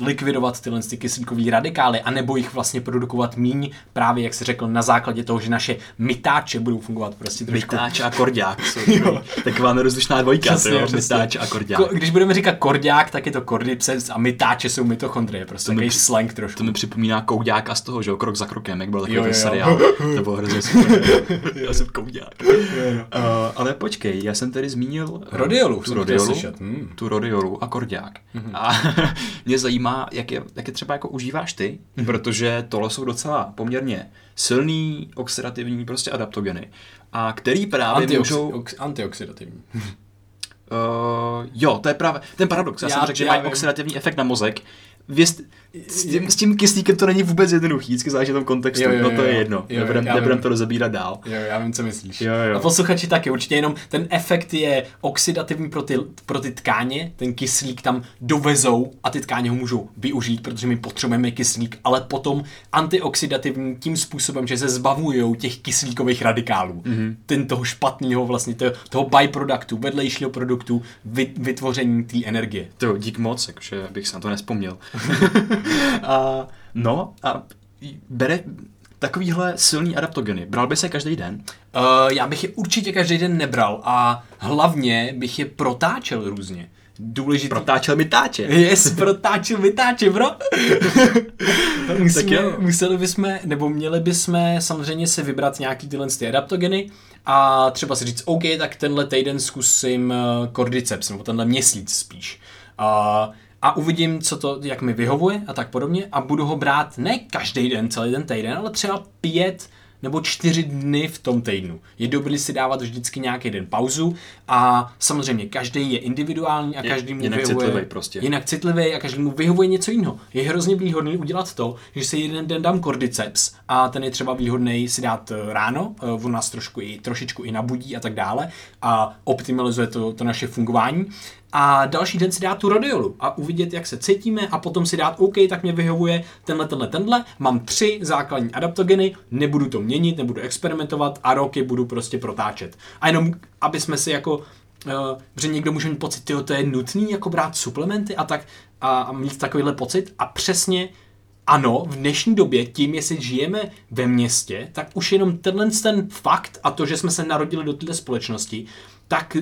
likvidovat tyhle ty kyslíkové radikály, anebo jich vlastně produkovat míň, právě jak se řekl, na základě toho, že naše mytáče budou fungovat prostě trošku. Mytáč a kordiák jsou taková nerozlišná dvojka, přesně, jo, mytáč a kordiák. Ko, když budeme říkat kordiák, tak je to kordyceps a mytáče jsou mitochondrie, prostě to takový při, slang trošku. To mi připomíná kouďáka z toho, že jo, krok za krokem, jak byl takový jo, jo. seriál. to bylo hrozně super. já jsem kouďák. uh, ale počkej, já jsem tady zmínil uh, rodiolu, tu rodiolu, hmm. tu rodiolu a kordiák. Hmm. A mě zajímá, jak je, jak je třeba jako užíváš ty, mm-hmm. protože tohle jsou docela poměrně silný oxidativní prostě adaptogeny, a který právě Antioxi- můžou... Ox- antioxidativní. Uh, jo, to je právě ten paradox. Já, já jsem řekl, že mají oxidativní efekt na mozek, věst, s, tím, s tím kyslíkem to není vůbec jednoduchý, vždycky záleží na tom kontextu, jo, jo, no to je jedno, jo, nebudem, nebudem to rozebírat dál. Jo, já vím, co myslíš. Jo, jo. A posluchači taky, určitě jenom ten efekt je oxidativní pro ty, pro ty tkáně, ten kyslík tam dovezou a ty tkáně ho můžou využít, protože my potřebujeme kyslík, ale potom antioxidativní tím způsobem, že se zbavují těch kyslíkových radikálů, mm-hmm. ten toho špatného vlastně, toho, toho byproduktu, vedlejšího produktu, vytvoření té energie. To dík moc, jakože bych se na to nespomněl. a, no a bere takovýhle silný adaptogeny. Bral by se každý den? Uh, já bych je určitě každý den nebral a hlavně bych je protáčel různě. Důležitý. Protáčel mytáče. Yes, protáčel mytáče, bro. Musíme, museli bychom, nebo měli bychom samozřejmě si vybrat nějaký tyhle ty adaptogeny a třeba si říct, OK, tak tenhle týden zkusím kordyceps, nebo tenhle měsíc spíš. Uh, a uvidím, co to, jak mi vyhovuje a tak podobně a budu ho brát ne každý den, celý den týden, ale třeba pět nebo čtyři dny v tom týdnu. Je dobrý si dávat vždycky nějaký den pauzu a samozřejmě každý je individuální a každý mu jinak vyhovuje. Citlivý prostě. Jinak citlivý a každý mu vyhovuje něco jiného. Je hrozně výhodný udělat to, že si jeden den dám kordyceps a ten je třeba výhodný si dát eh, ráno, eh, on nás trošku i, trošičku i nabudí a tak dále a optimalizuje to, to naše fungování a další den si dát tu radiolu a uvidět, jak se cítíme a potom si dát, OK, tak mě vyhovuje tenhle, tenhle, tenhle, mám tři základní adaptogeny, nebudu to měnit, nebudu experimentovat a roky budu prostě protáčet. A jenom, aby jsme si jako Uh, že někdo může mít pocit, že to je nutný jako brát suplementy a tak a, a mít takovýhle pocit a přesně ano, v dnešní době, tím, jestli žijeme ve městě, tak už jenom tenhle ten fakt a to, že jsme se narodili do této společnosti, tak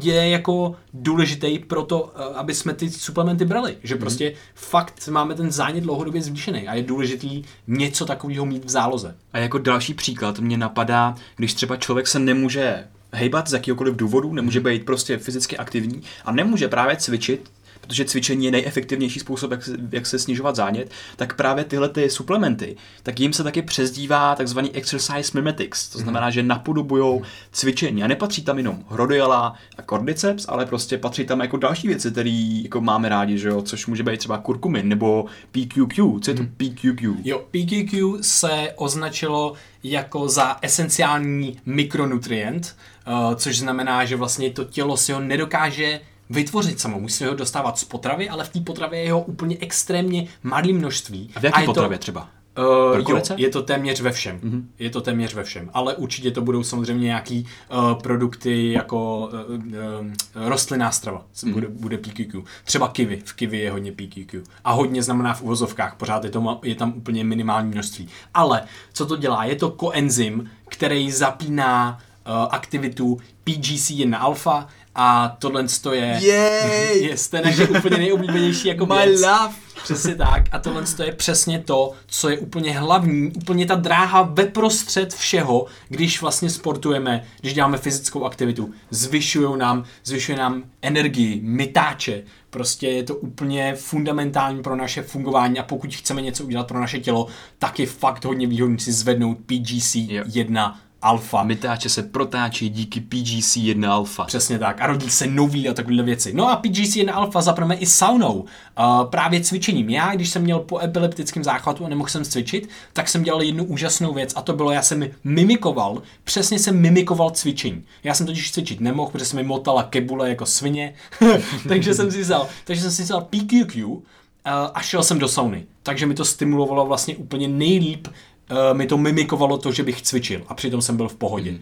je jako důležitý pro to, eh, aby jsme ty suplementy brali. Že mm. prostě fakt máme ten zánět dlouhodobě zvýšený a je důležitý něco takového mít v záloze. A jako další příklad mě napadá, když třeba člověk se nemůže hejbat z jakýkoliv důvodu, nemůže být prostě fyzicky aktivní a nemůže právě cvičit, protože cvičení je nejefektivnější způsob, jak, se- jak se snižovat zánět, tak právě tyhle ty suplementy, tak jim se taky přezdívá takzvaný exercise mimetics, to znamená, že napodobují cvičení. A nepatří tam jenom hrodiola a cordyceps, ale prostě patří tam jako další věci, které jako máme rádi, že jo, což může být třeba kurkumin nebo PQQ. Co je to PQQ? Jo, PQQ se označilo jako za esenciální mikronutrient, uh, což znamená, že vlastně to tělo si ho nedokáže vytvořit samo. Musí ho dostávat z potravy, ale v té potravě je ho úplně extrémně malé množství. A v jaké potravě to, třeba? Uh, jo, je to téměř ve všem. Mm-hmm. Je to téměř ve všem. Ale určitě to budou samozřejmě nějaký uh, produkty jako uh, uh, rostlinná strava. Mm-hmm. Bude, bude PQQ. Třeba kiwi. V kiwi je hodně PQQ. A hodně znamená v uvozovkách. Pořád je, to, je tam úplně minimální množství. Ale co to dělá? Je to koenzym, který zapíná uh, aktivitu PGC1 alfa a tohle to je, Jej! je je naše úplně nejoblíbenější jako My věc. love! Přesně tak. A tohle to je přesně to, co je úplně hlavní, úplně ta dráha ve prostřed všeho, když vlastně sportujeme, když děláme fyzickou aktivitu. Zvyšují nám, zvyšuje nám energii, mytáče. Prostě je to úplně fundamentální pro naše fungování a pokud chceme něco udělat pro naše tělo, tak je fakt hodně výhodný si zvednout PGC Jo. 1 alfa. Mytáče se protáčí díky PGC1 alfa. Přesně tak. A rodí se nový a takovéhle věci. No a PGC1 alfa zapreme i saunou. Uh, právě cvičením. Já, když jsem měl po epileptickém záchvatu a nemohl jsem cvičit, tak jsem dělal jednu úžasnou věc a to bylo, já jsem mimikoval, přesně jsem mimikoval cvičení. Já jsem totiž cvičit nemohl, protože se mi motala kebule jako svině, takže jsem si vzal, takže jsem si vzal PQQ uh, a šel jsem do sauny. Takže mi to stimulovalo vlastně úplně nejlíp, uh, mi to mimikovalo to, že bych cvičil a přitom jsem byl v pohodě. Mm.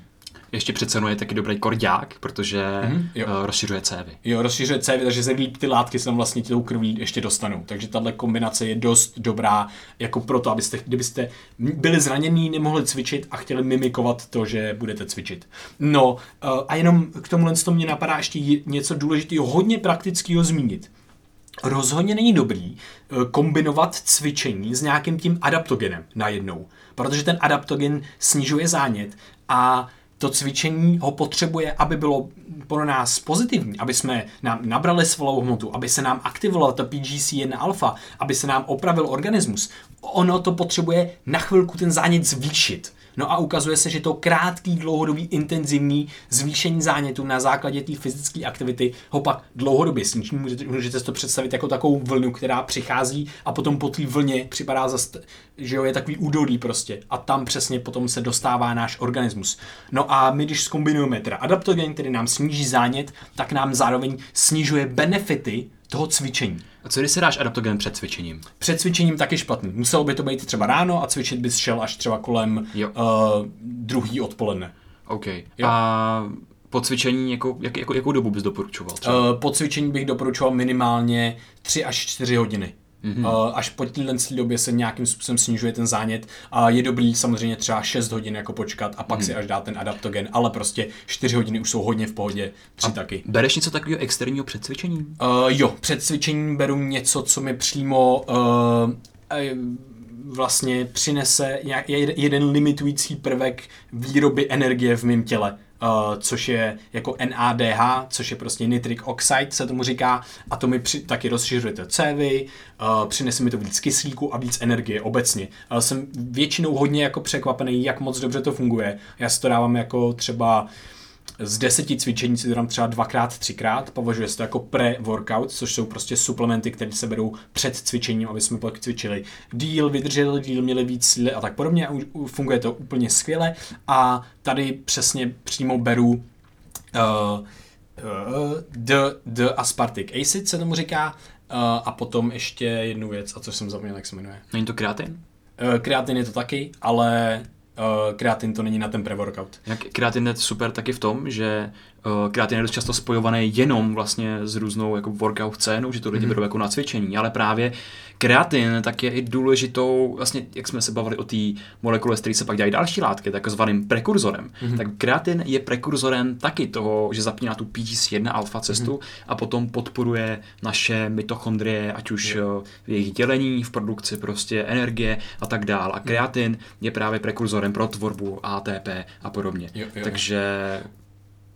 Ještě přece je taky dobrý korďák, protože mm, jo. uh, rozšiřuje cévy. Jo, rozšiřuje cévy, takže se líp ty látky se tam vlastně tou krví ještě dostanou. Takže tahle kombinace je dost dobrá jako proto, abyste, kdybyste byli zranění, nemohli cvičit a chtěli mimikovat to, že budete cvičit. No eh, a jenom k tomuhle to mě napadá ještě je- něco důležitého, hodně praktického zmínit. Rozhodně není dobrý eh, kombinovat cvičení s nějakým tím adaptogenem najednou, protože ten adaptogen snižuje zánět a to cvičení ho potřebuje, aby bylo pro nás pozitivní, aby jsme nám nabrali svalovou hmotu, aby se nám aktivovala ta PGC1 alfa, aby se nám opravil organismus. Ono to potřebuje na chvilku ten zánět zvýšit. No a ukazuje se, že to krátký, dlouhodobý, intenzivní zvýšení zánětu na základě té fyzické aktivity ho pak dlouhodobě sníží. Můžete, můžete si to představit jako takovou vlnu, která přichází a potom po té vlně připadá zase, že jo, je takový údolí prostě. A tam přesně potom se dostává náš organismus. No a my, když zkombinujeme teda adaptogen, který nám sníží zánět, tak nám zároveň snižuje benefity toho cvičení. A co když se dáš adaptogen před cvičením? Před cvičením taky špatný. Muselo by to být třeba ráno a cvičit bys šel až třeba kolem Jo. uh, druhý odpoledne. OK. A po cvičení, jako, jak, jako, jakou dobu bys doporučoval? Třeba? Uh, po cvičení bych doporučoval minimálně 3 až 4 hodiny. Mm-hmm. Až po téhle době se nějakým způsobem snižuje ten zánět a je dobrý samozřejmě třeba 6 hodin jako počkat a pak mm. si až dát ten adaptogen, ale prostě 4 hodiny už jsou hodně v pohodě, 3 taky. Bereš něco takového externího před cvičením? Uh, jo, před cvičením beru něco, co mi přímo uh, eh, vlastně přinese jeden limitující prvek výroby energie v mém těle. Uh, což je jako NADH, což je prostě nitric oxide, se tomu říká, a to mi při, taky rozšiřuje to cévy, uh, přinese mi to víc kyslíku a víc energie obecně. Uh, jsem většinou hodně jako překvapený, jak moc dobře to funguje. Já si to dávám jako třeba z deseti cvičení si to dám třeba dvakrát, třikrát, považuje se to jako pre-workout, což jsou prostě suplementy, které se berou před cvičením, aby jsme pak cvičili díl, vydrželi díl, měli víc síly a tak podobně funguje to úplně skvěle a tady přesně přímo beru uh, uh, D, D aspartic acid se tomu říká uh, a potom ještě jednu věc, a co jsem zapomněl, jak se jmenuje. Není to kreatin? Uh, kreatin je to taky, ale kreatin to není na ten pre-workout. Jak kreatin je super taky v tom, že uh, kreatin je dost často spojovaný jenom vlastně s různou jako workout scénou, že to lidi mm-hmm. berou jako na cvičení, ale právě kreatin tak je i důležitou, vlastně jak jsme se bavili o té molekule, z které se pak dělají další látky, takzvaným prekurzorem, mm-hmm. tak kreatin je prekurzorem taky toho, že zapíná tu PGC1 alfa cestu mm-hmm. a potom podporuje naše mitochondrie, ať už mm-hmm. v jejich dělení, v produkci prostě energie a tak dál. A kreatin je právě prekurzorem pro tvorbu ATP a podobně. Jo, jo. Takže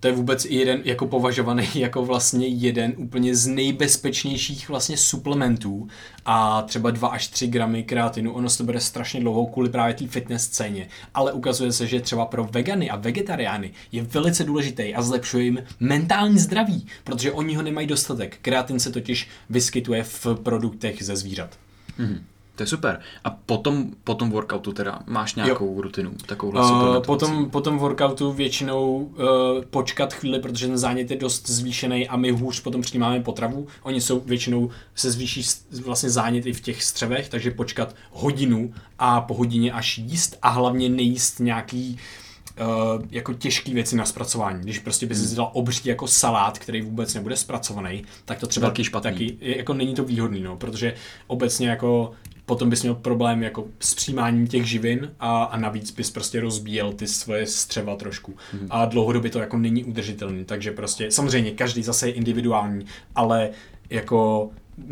To je vůbec i jeden jako považovaný jako vlastně jeden úplně z nejbezpečnějších vlastně suplementů a třeba 2 až 3 gramy kreatinu, ono se to bude strašně dlouho kvůli právě té fitness scéně, ale ukazuje se, že třeba pro vegany a vegetariány je velice důležitý a zlepšuje jim mentální zdraví, protože oni ho nemají dostatek. Kreatin se totiž vyskytuje v produktech ze zvířat. Mm-hmm. To je super. A potom, potom workoutu teda máš nějakou jo. rutinu, takovou uh, potom, potom workoutu většinou uh, počkat chvíli, protože ten zánět je dost zvýšený a my hůř potom přijímáme potravu. Oni jsou většinou se zvýší vlastně zánět i v těch střevech, takže počkat hodinu a po hodině až jíst a hlavně nejíst nějaký Uh, jako těžké věci na zpracování. Když prostě by si hmm. dal obří jako salát, který vůbec nebude zpracovaný, tak to třeba Velký špatný. taky jako není to výhodný, no, protože obecně jako potom bys měl problém jako s přijímáním těch živin a, a navíc bys prostě rozbíjel ty svoje střeva trošku. Mm. A dlouhodobě to jako není udržitelný, takže prostě samozřejmě každý zase je individuální, ale jako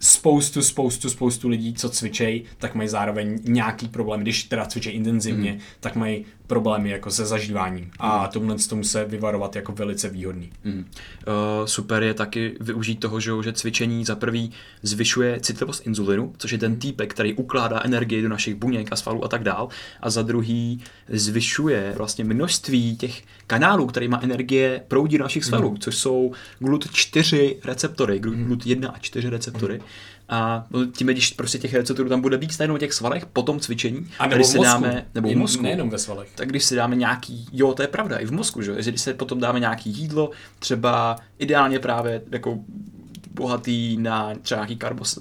spoustu, spoustu, spoustu lidí, co cvičej, tak mají zároveň nějaký problém, když teda cvičej intenzivně, mm. tak mají problémy jako se zažíváním a mm. tomhle tomu se vyvarovat jako velice výhodný. Mm. Uh, super je taky využít toho, že, že cvičení za prvý zvyšuje citlivost inzulinu, což je ten týpek, který ukládá energii do našich buněk a svalů a tak dál a za druhý zvyšuje vlastně množství těch kanálů, který má energie proudí do našich svalů, mm. což jsou GLUT4 receptory, GLUT1 a 4 receptory. Mm a tím, když prostě těch receptorů tam bude víc na těch svalech po tom cvičení, a nebo když si dáme, nebo v mozku, nejenom ve svalech. tak když si dáme nějaký, jo, to je pravda, i v mozku, že? Když se potom dáme nějaký jídlo, třeba ideálně právě jako bohatý na třeba nějaký karbos,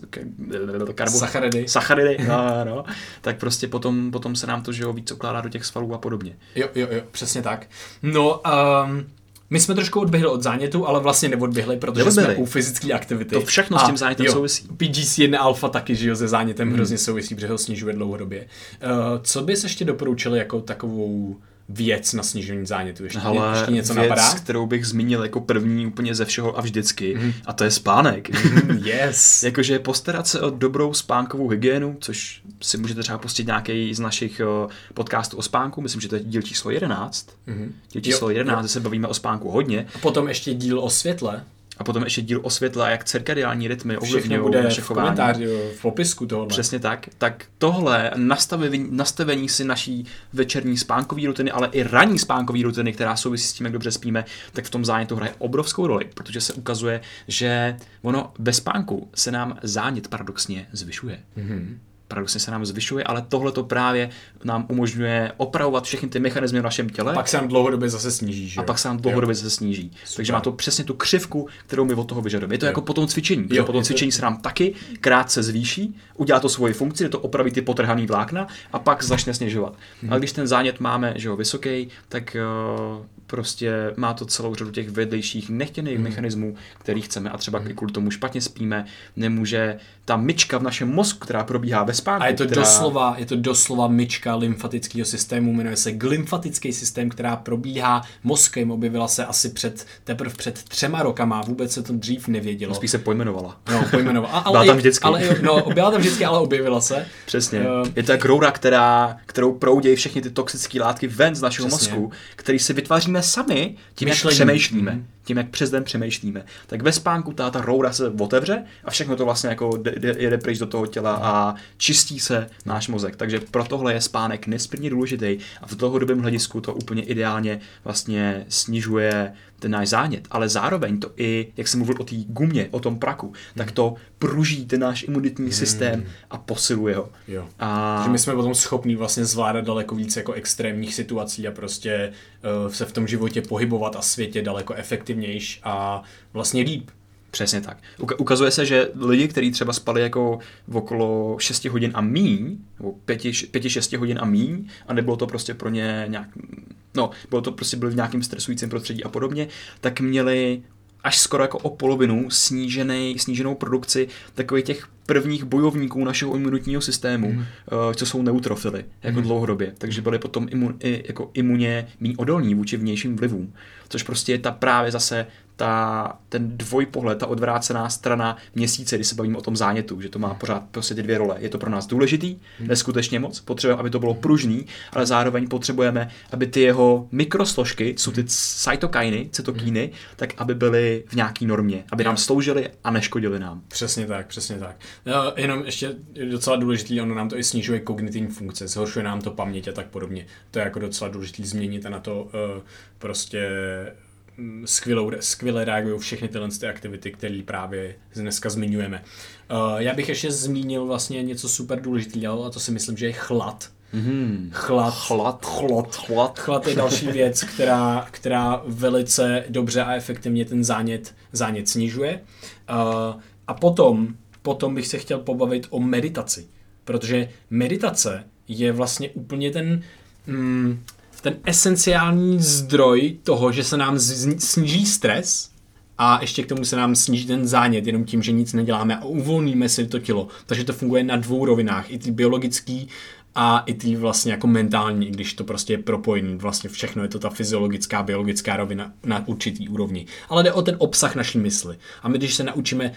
karbo, sacharidy, sacharidy no, no, tak prostě potom, potom se nám to že jo, víc ukládá do těch svalů a podobně. Jo, jo, jo, přesně tak. No, um, my jsme trošku odběhli od zánětu, ale vlastně neodběhli, protože neodběhli. jsme u fyzické aktivity. To všechno s tím zánětem jo, souvisí. PGC1 alfa taky, že jo, se zánětem hmm. hrozně souvisí, protože ho snižuje dlouhodobě. Uh, co bys ještě doporučili jako takovou věc na snížení zánětu? Ještě, Hele, ještě něco věc, napadá? kterou bych zmínil jako první úplně ze všeho a vždycky, mm. a to je spánek. Mm, yes. Jakože postarat se o dobrou spánkovou hygienu, což si můžete třeba pustit nějaký z našich podcastů o spánku, myslím, že to je díl číslo 11. Mm. Díl číslo jo, 11, jo. se bavíme o spánku hodně. A potom ještě díl o světle. A potom ještě díl o světle, jak cirkadiální rytmy ovlivňují naše v komentáři, v popisku tohle. Přesně tak. Tak tohle nastavení, nastavení si naší večerní spánkové rutiny, ale i ranní spánkové rutiny, která souvisí s tím, jak dobře spíme, tak v tom zánětu hraje obrovskou roli, protože se ukazuje, že ono bez spánku se nám zánět paradoxně zvyšuje. Mm-hmm paradoxně se nám zvyšuje, ale tohle to právě nám umožňuje opravovat všechny ty mechanismy v našem těle. A pak se nám dlouhodobě zase sníží. Že? A pak se nám dlouhodobě jo. zase sníží. Super. Takže má to přesně tu křivku, kterou my od toho vyžadujeme. Je to jo. jako po tom cvičení. Jo, po tom cvičení to... se nám taky krátce zvýší, udělá to svoji funkci, to opraví ty potrhaný vlákna a pak začne snižovat. Hmm. Ale když ten zánět máme že jo, vysoký, tak uh, prostě má to celou řadu těch vedlejších nechtěných hmm. mechanismů, který chceme a třeba hmm. kvůli tomu špatně spíme, nemůže ta myčka v našem mozku, která probíhá ve spánku. A je to, která... doslova, je to doslova myčka lymfatického systému, jmenuje se glymfatický systém, která probíhá mozkem, objevila se asi před, teprve před třema rokama, vůbec se to dřív nevědělo. Spíš se pojmenovala. No, pojmenovala. A, ale byla tam vždycky. Ale, no, byla tam vždycky, ale objevila se. Přesně. Uh, je to jak roura, která, kterou proudějí všechny ty toxické látky ven z našeho přesně. mozku, který si vytváříme sami tím, Myšlení. jak přemýšlíme. Tím, jak přes den přemýšlíme. Tak ve spánku ta, ta roura se otevře a všechno to vlastně jako jede pryč do toho těla a čistí se náš mozek. Takže pro tohle je spánek nesmírně důležitý a v dlouhodobém hledisku to úplně ideálně vlastně snižuje ten náš zánět, ale zároveň to i, jak jsem mluvil o té gumě, o tom praku, tak to pruží ten náš imunitní hmm. systém a posiluje ho. Jo. A... Že my jsme potom schopní vlastně zvládat daleko víc jako extrémních situací a prostě uh, se v tom životě pohybovat a světě daleko efektivnější a vlastně líp. Přesně tak. Ukazuje se, že lidi, kteří třeba spali jako v okolo 6 hodin a míň, nebo 5-6 hodin a míň, a nebylo to prostě pro ně nějak, no, bylo to prostě byli v nějakém stresujícím prostředí a podobně, tak měli až skoro jako o polovinu snížený, sníženou produkci takových těch prvních bojovníků našeho imunitního systému, mm. uh, co jsou neutrofily, jako mm. dlouhodobě. Takže byli potom imun, i, jako imuně méně odolní vůči vnějším vlivům. Což prostě je ta právě zase ta, ten dvojpohled, ta odvrácená strana měsíce, kdy se bavíme o tom zánětu, že to má pořád prostě ty dvě role. Je to pro nás důležitý, hmm. neskutečně moc, potřebujeme, aby to bylo pružný, ale zároveň potřebujeme, aby ty jeho mikrosložky, jsou ty cytokiny, cytokíny, hmm. tak aby byly v nějaký normě, aby nám sloužily a neškodily nám. Přesně tak, přesně tak. No, jenom ještě docela důležitý, ono nám to i snižuje kognitivní funkce, zhoršuje nám to paměť a tak podobně. To je jako docela důležitý změnit a na to uh, prostě skvělou, skvěle reagují všechny tyhle ty aktivity, které právě dneska zmiňujeme. Uh, já bych ještě zmínil vlastně něco super důležitého a to si myslím, že je chlad. Mm-hmm. Chlad. Chlad. Chlad. Chlad. Chlad je další věc, která, která velice dobře a efektivně ten zánět, zánět snižuje. Uh, a potom, potom bych se chtěl pobavit o meditaci. Protože meditace je vlastně úplně ten, mm, ten esenciální zdroj toho, že se nám sníží stres a ještě k tomu se nám sníží ten zánět jenom tím, že nic neděláme a uvolníme si to tělo. Takže to funguje na dvou rovinách, i ty biologický a i ty vlastně jako mentální, když to prostě je propojený. Vlastně všechno je to ta fyziologická, biologická rovina na určitý úrovni. Ale jde o ten obsah naší mysli. A my, když se naučíme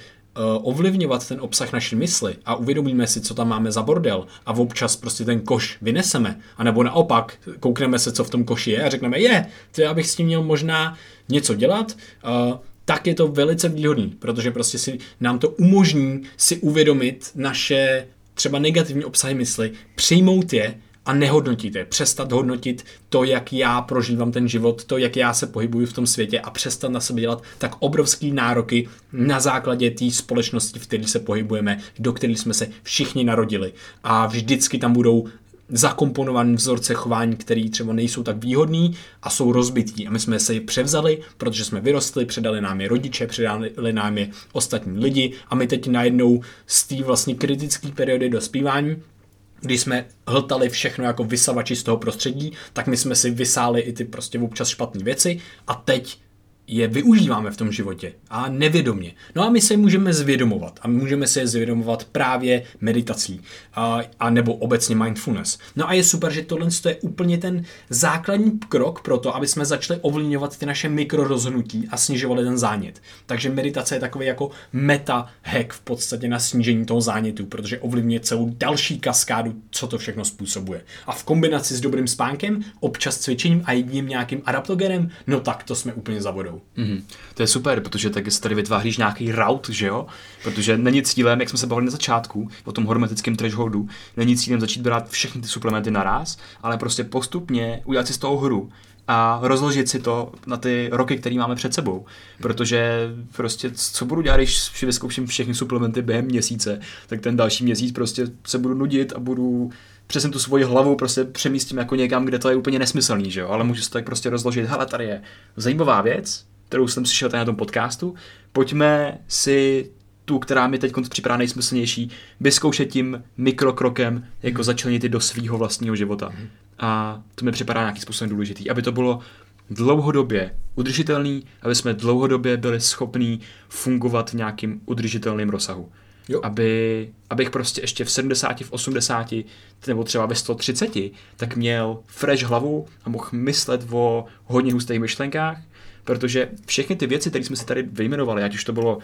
ovlivňovat ten obsah naší mysli a uvědomíme si, co tam máme za bordel a občas prostě ten koš vyneseme, anebo naopak koukneme se, co v tom koši je a řekneme, je, to já bych s tím měl možná něco dělat, uh, tak je to velice výhodný, protože prostě si nám to umožní si uvědomit naše třeba negativní obsahy mysli, přijmout je a nehodnotíte. Přestat hodnotit to, jak já prožívám ten život, to, jak já se pohybuju v tom světě a přestat na sebe dělat tak obrovský nároky na základě té společnosti, v které se pohybujeme, do které jsme se všichni narodili. A vždycky tam budou zakomponované vzorce chování, které třeba nejsou tak výhodný a jsou rozbití. A my jsme se je převzali, protože jsme vyrostli, předali nám je rodiče, předali nám je ostatní lidi a my teď najednou z té vlastně kritické periody dospívání když jsme hltali všechno jako vysavači z toho prostředí, tak my jsme si vysáli i ty prostě občas špatné věci a teď je využíváme v tom životě a nevědomě. No a my se můžeme zvědomovat a můžeme se je zvědomovat právě meditací a, a nebo obecně mindfulness. No a je super, že tohle je úplně ten základní krok pro to, aby jsme začali ovlivňovat ty naše mikrorozhodnutí a snižovali ten zánět. Takže meditace je takový jako meta hack v podstatě na snížení toho zánětu, protože ovlivňuje celou další kaskádu, co to všechno způsobuje. A v kombinaci s dobrým spánkem, občas cvičením a jedním nějakým adaptogenem, no tak to jsme úplně za vodou. Mm-hmm. To je super, protože taky se tady vytváříš nějaký route, že jo? Protože není cílem, jak jsme se bavili na začátku, o tom hormetickém thresholdu, není cílem začít brát všechny ty suplementy naraz, ale prostě postupně udělat si z toho hru a rozložit si to na ty roky, které máme před sebou. Protože prostě co budu dělat, když si vyzkouším všechny suplementy během měsíce, tak ten další měsíc prostě se budu nudit a budu přesně tu svoji hlavu prostě přemístím jako někam, kde to je úplně nesmyslný, že jo? Ale můžu si tak prostě rozložit, hele, tady je zajímavá věc, kterou jsem slyšel tady na tom podcastu, pojďme si tu, která mi teď připadá nejsmyslnější, vyzkoušet tím mikrokrokem, jako začlenit do svého vlastního života. A to mi připadá nějakým způsobem důležitý, aby to bylo dlouhodobě udržitelný, aby jsme dlouhodobě byli schopní fungovat v nějakým udržitelném rozsahu. Jo. Aby, abych prostě ještě v 70, v 80 nebo třeba ve 130 tak měl fresh hlavu a mohl myslet o hodně hustých myšlenkách, protože všechny ty věci, které jsme si tady vyjmenovali, ať už to bylo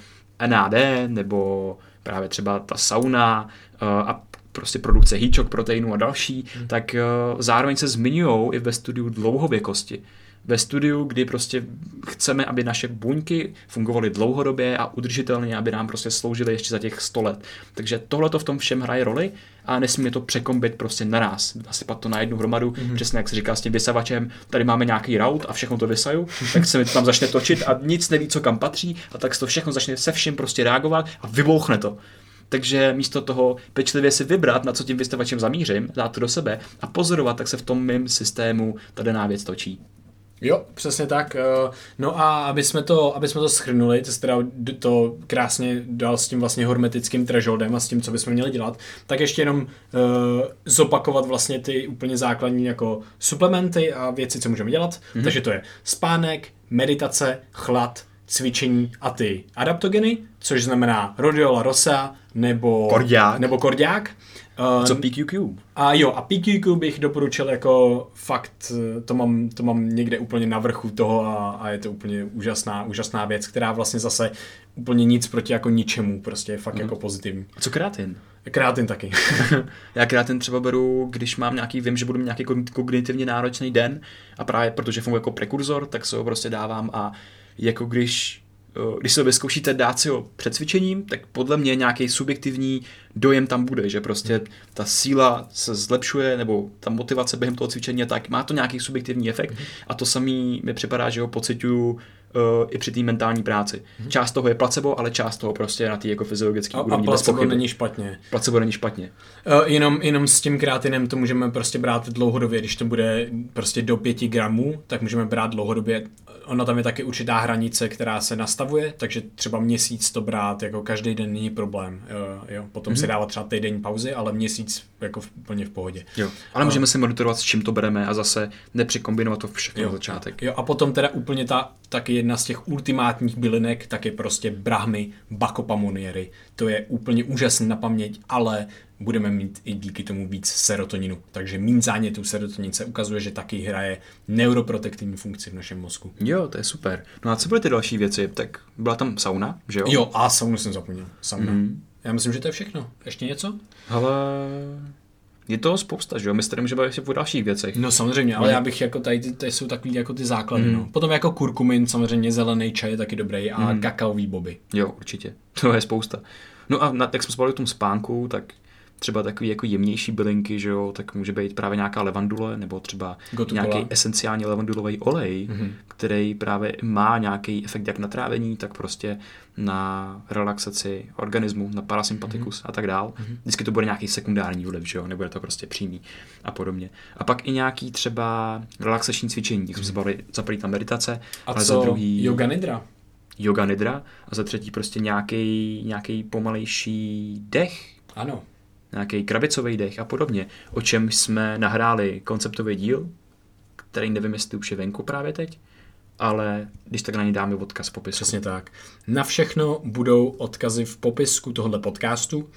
NAD, nebo právě třeba ta sauna uh, a prostě produkce hýčok, proteinů a další, hmm. tak uh, zároveň se zmiňují i ve studiu dlouhověkosti ve studiu, kdy prostě chceme, aby naše buňky fungovaly dlouhodobě a udržitelně, aby nám prostě sloužily ještě za těch 100 let. Takže tohle to v tom všem hraje roli a nesmíme to překombit prostě naraz. Nasypat to na jednu hromadu, mm-hmm. přesně jak se říká s tím vysavačem, tady máme nějaký rout a všechno to vysaju, tak se mi to tam začne točit a nic neví, co kam patří a tak se to všechno začne se vším prostě reagovat a vybouchne to. Takže místo toho pečlivě si vybrat, na co tím vystavačem zamířím, dát to do sebe a pozorovat, tak se v tom mém systému ta daná věc točí. Jo, přesně tak. Eh, no a aby jsme to, aby jsme to schrnuli, to teda to krásně dal s tím vlastně hermetickým thresholdem a s tím, co bychom měli dělat, tak ještě jenom uh, zopakovat vlastně ty úplně základní jako suplementy a věci, co můžeme dělat. Mm-hmm. Takže to je spánek, meditace, chlad, cvičení a ty adaptogeny, což znamená rhodiola rosa nebo kordiák. Nebo kordiák Uh, Co PQQ? A jo, a PQQ bych doporučil jako fakt, to mám, to mám někde úplně na vrchu toho a, a je to úplně úžasná, úžasná věc, která vlastně zase úplně nic proti jako ničemu, prostě je fakt mm. jako pozitivní. A co kreatin? Kreatin taky. Já kreatin třeba beru, když mám nějaký, vím, že budu mít nějaký kognitivně náročný den a právě protože funguje jako prekurzor, tak se ho prostě dávám a jako když když se vyzkoušíte dát si ho před cvičením, tak podle mě nějaký subjektivní dojem tam bude, že prostě ta síla se zlepšuje, nebo ta motivace během toho cvičení, tak má to nějaký subjektivní efekt a to samý mi připadá, že ho pocituju uh, i při té mentální práci. Mm-hmm. Část toho je placebo, ale část toho prostě na té jako fyziologické úrovni. A placebo není špatně. Placebo není špatně. Uh, jenom, jenom s tím kreatinem to můžeme prostě brát dlouhodobě, když to bude prostě do 5 gramů, tak můžeme brát dlouhodobě. Ona tam je taky určitá hranice, která se nastavuje, takže třeba měsíc to brát jako každý den není problém. Uh, jo. Potom mm-hmm. si dávat třeba týden pauzy, ale měsíc jako v, úplně v pohodě. Jo. Ale můžeme uh, si monitorovat, s čím to bereme a zase nepřekombinovat to všechno jo, na začátek. Jo, a potom teda úplně ta taky jedna z těch ultimátních bylinek, tak je prostě brahmy bakopamoniery. To je úplně úžasný na paměť, ale budeme mít i díky tomu víc serotoninu. Takže méně zánětů serotonin se ukazuje, že taky hraje neuroprotektivní funkci v našem mozku. Jo, to je super. No a co byly ty další věci? Tak byla tam sauna, že jo? Jo, a saunu jsem zapomněl. Sauna. Mm-hmm. Já myslím, že to je všechno. Ještě něco? Ale je toho spousta, že jo? My se tady můžeme bavit o dalších věcech. No samozřejmě, ale já bych jako tady, tady jsou takový jako ty základy, mm. no. Potom jako kurkumin, samozřejmě zelený čaj je taky dobrý a mm. kakaový boby. Jo, určitě. To je spousta. No a na, jak jsme spali o tom spánku, tak třeba takový jako jemnější bylinky, že jo, tak může být právě nějaká levandule nebo třeba nějaký esenciální levandulový olej, mm-hmm. který právě má nějaký efekt jak na trávení, tak prostě na relaxaci organismu, na parasympatikus mm-hmm. a tak dál. Mm-hmm. Vždycky to bude nějaký sekundární vliv, že jo, nebude to prostě přímý a podobně. A pak i nějaký třeba relaxační cvičení, jak jsme se mhm. bavili, za první ta meditace, a ale co za druhý yoga nidra? Yoga nidra a za třetí prostě nějaký nějaký pomalejší dech. Ano nějaký krabicový dech a podobně, o čem jsme nahráli konceptový díl, který nevím, jestli už je venku právě teď, ale když tak na ní dáme odkaz v popisu. Přesně tak. Na všechno budou odkazy v popisku tohoto podcastu.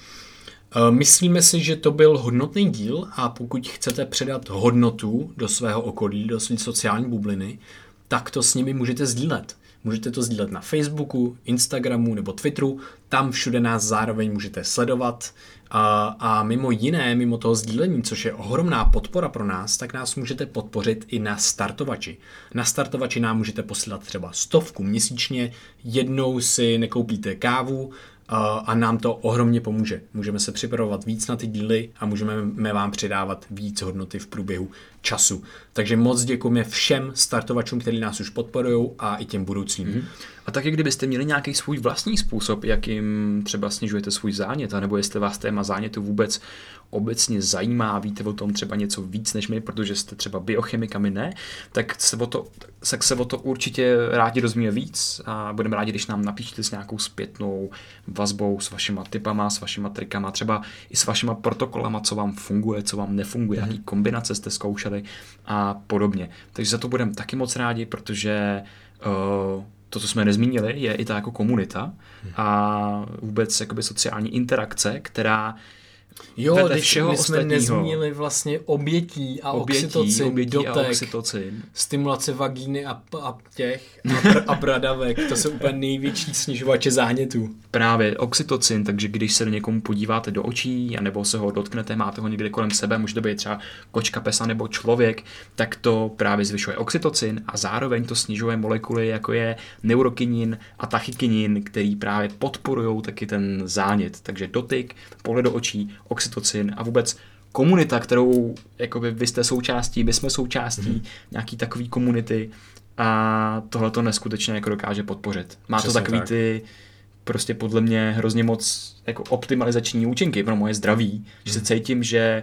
E, myslíme si, že to byl hodnotný díl a pokud chcete předat hodnotu do svého okolí, do své sociální bubliny, tak to s nimi můžete sdílet. Můžete to sdílet na Facebooku, Instagramu nebo Twitteru, tam všude nás zároveň můžete sledovat a, mimo jiné, mimo toho sdílení, což je ohromná podpora pro nás, tak nás můžete podpořit i na startovači. Na startovači nám můžete posílat třeba stovku měsíčně, jednou si nekoupíte kávu, a nám to ohromně pomůže. Můžeme se připravovat víc na ty díly a můžeme vám předávat víc hodnoty v průběhu času. Takže moc děkujeme všem startovačům, kteří nás už podporují a i těm budoucím. Mm-hmm. A taky kdybyste měli nějaký svůj vlastní způsob, jakým třeba snižujete svůj zánět, nebo jestli vás téma zánětu vůbec obecně zajímá, víte o tom třeba něco víc než my, protože jste třeba biochemikami ne, tak se o to, tak se o to určitě rádi rozvíje víc a budeme rádi, když nám napíšete s nějakou zpětnou vazbou, s vašima typama, s vašima trikama, třeba i s vašima protokolama, co vám funguje, co vám nefunguje, mm. jaký kombinace jste zkoušeli a podobně. Takže za to budeme taky moc rádi, protože uh, to, co jsme nezmínili, je i ta jako komunita a vůbec jakoby sociální interakce, která Jo, když všeho my jsme ostatního. nezmínili vlastně obětí a obětí, oxytocin, obětí dotek, a oxytocin. stimulace vagíny a, a těch a, pr- a bradavek, to jsou úplně největší snižovače zánětů. Právě oxytocin, takže když se někomu podíváte do očí, nebo se ho dotknete, máte ho někde kolem sebe, může to být třeba kočka, pesa nebo člověk, tak to právě zvyšuje oxytocin a zároveň to snižuje molekuly, jako je neurokinin a tachykinin, který právě podporují taky ten zánět. Takže dotyk, pohled do očí, oxytocin a vůbec komunita, kterou jakoby vy jste součástí, my jsme součástí mm-hmm. nějaký takový komunity a tohle to neskutečně jako dokáže podpořit. Má Přesně to takový tak. ty prostě podle mě hrozně moc jako optimalizační účinky pro moje zdraví, mm-hmm. že se mhm. cítím, že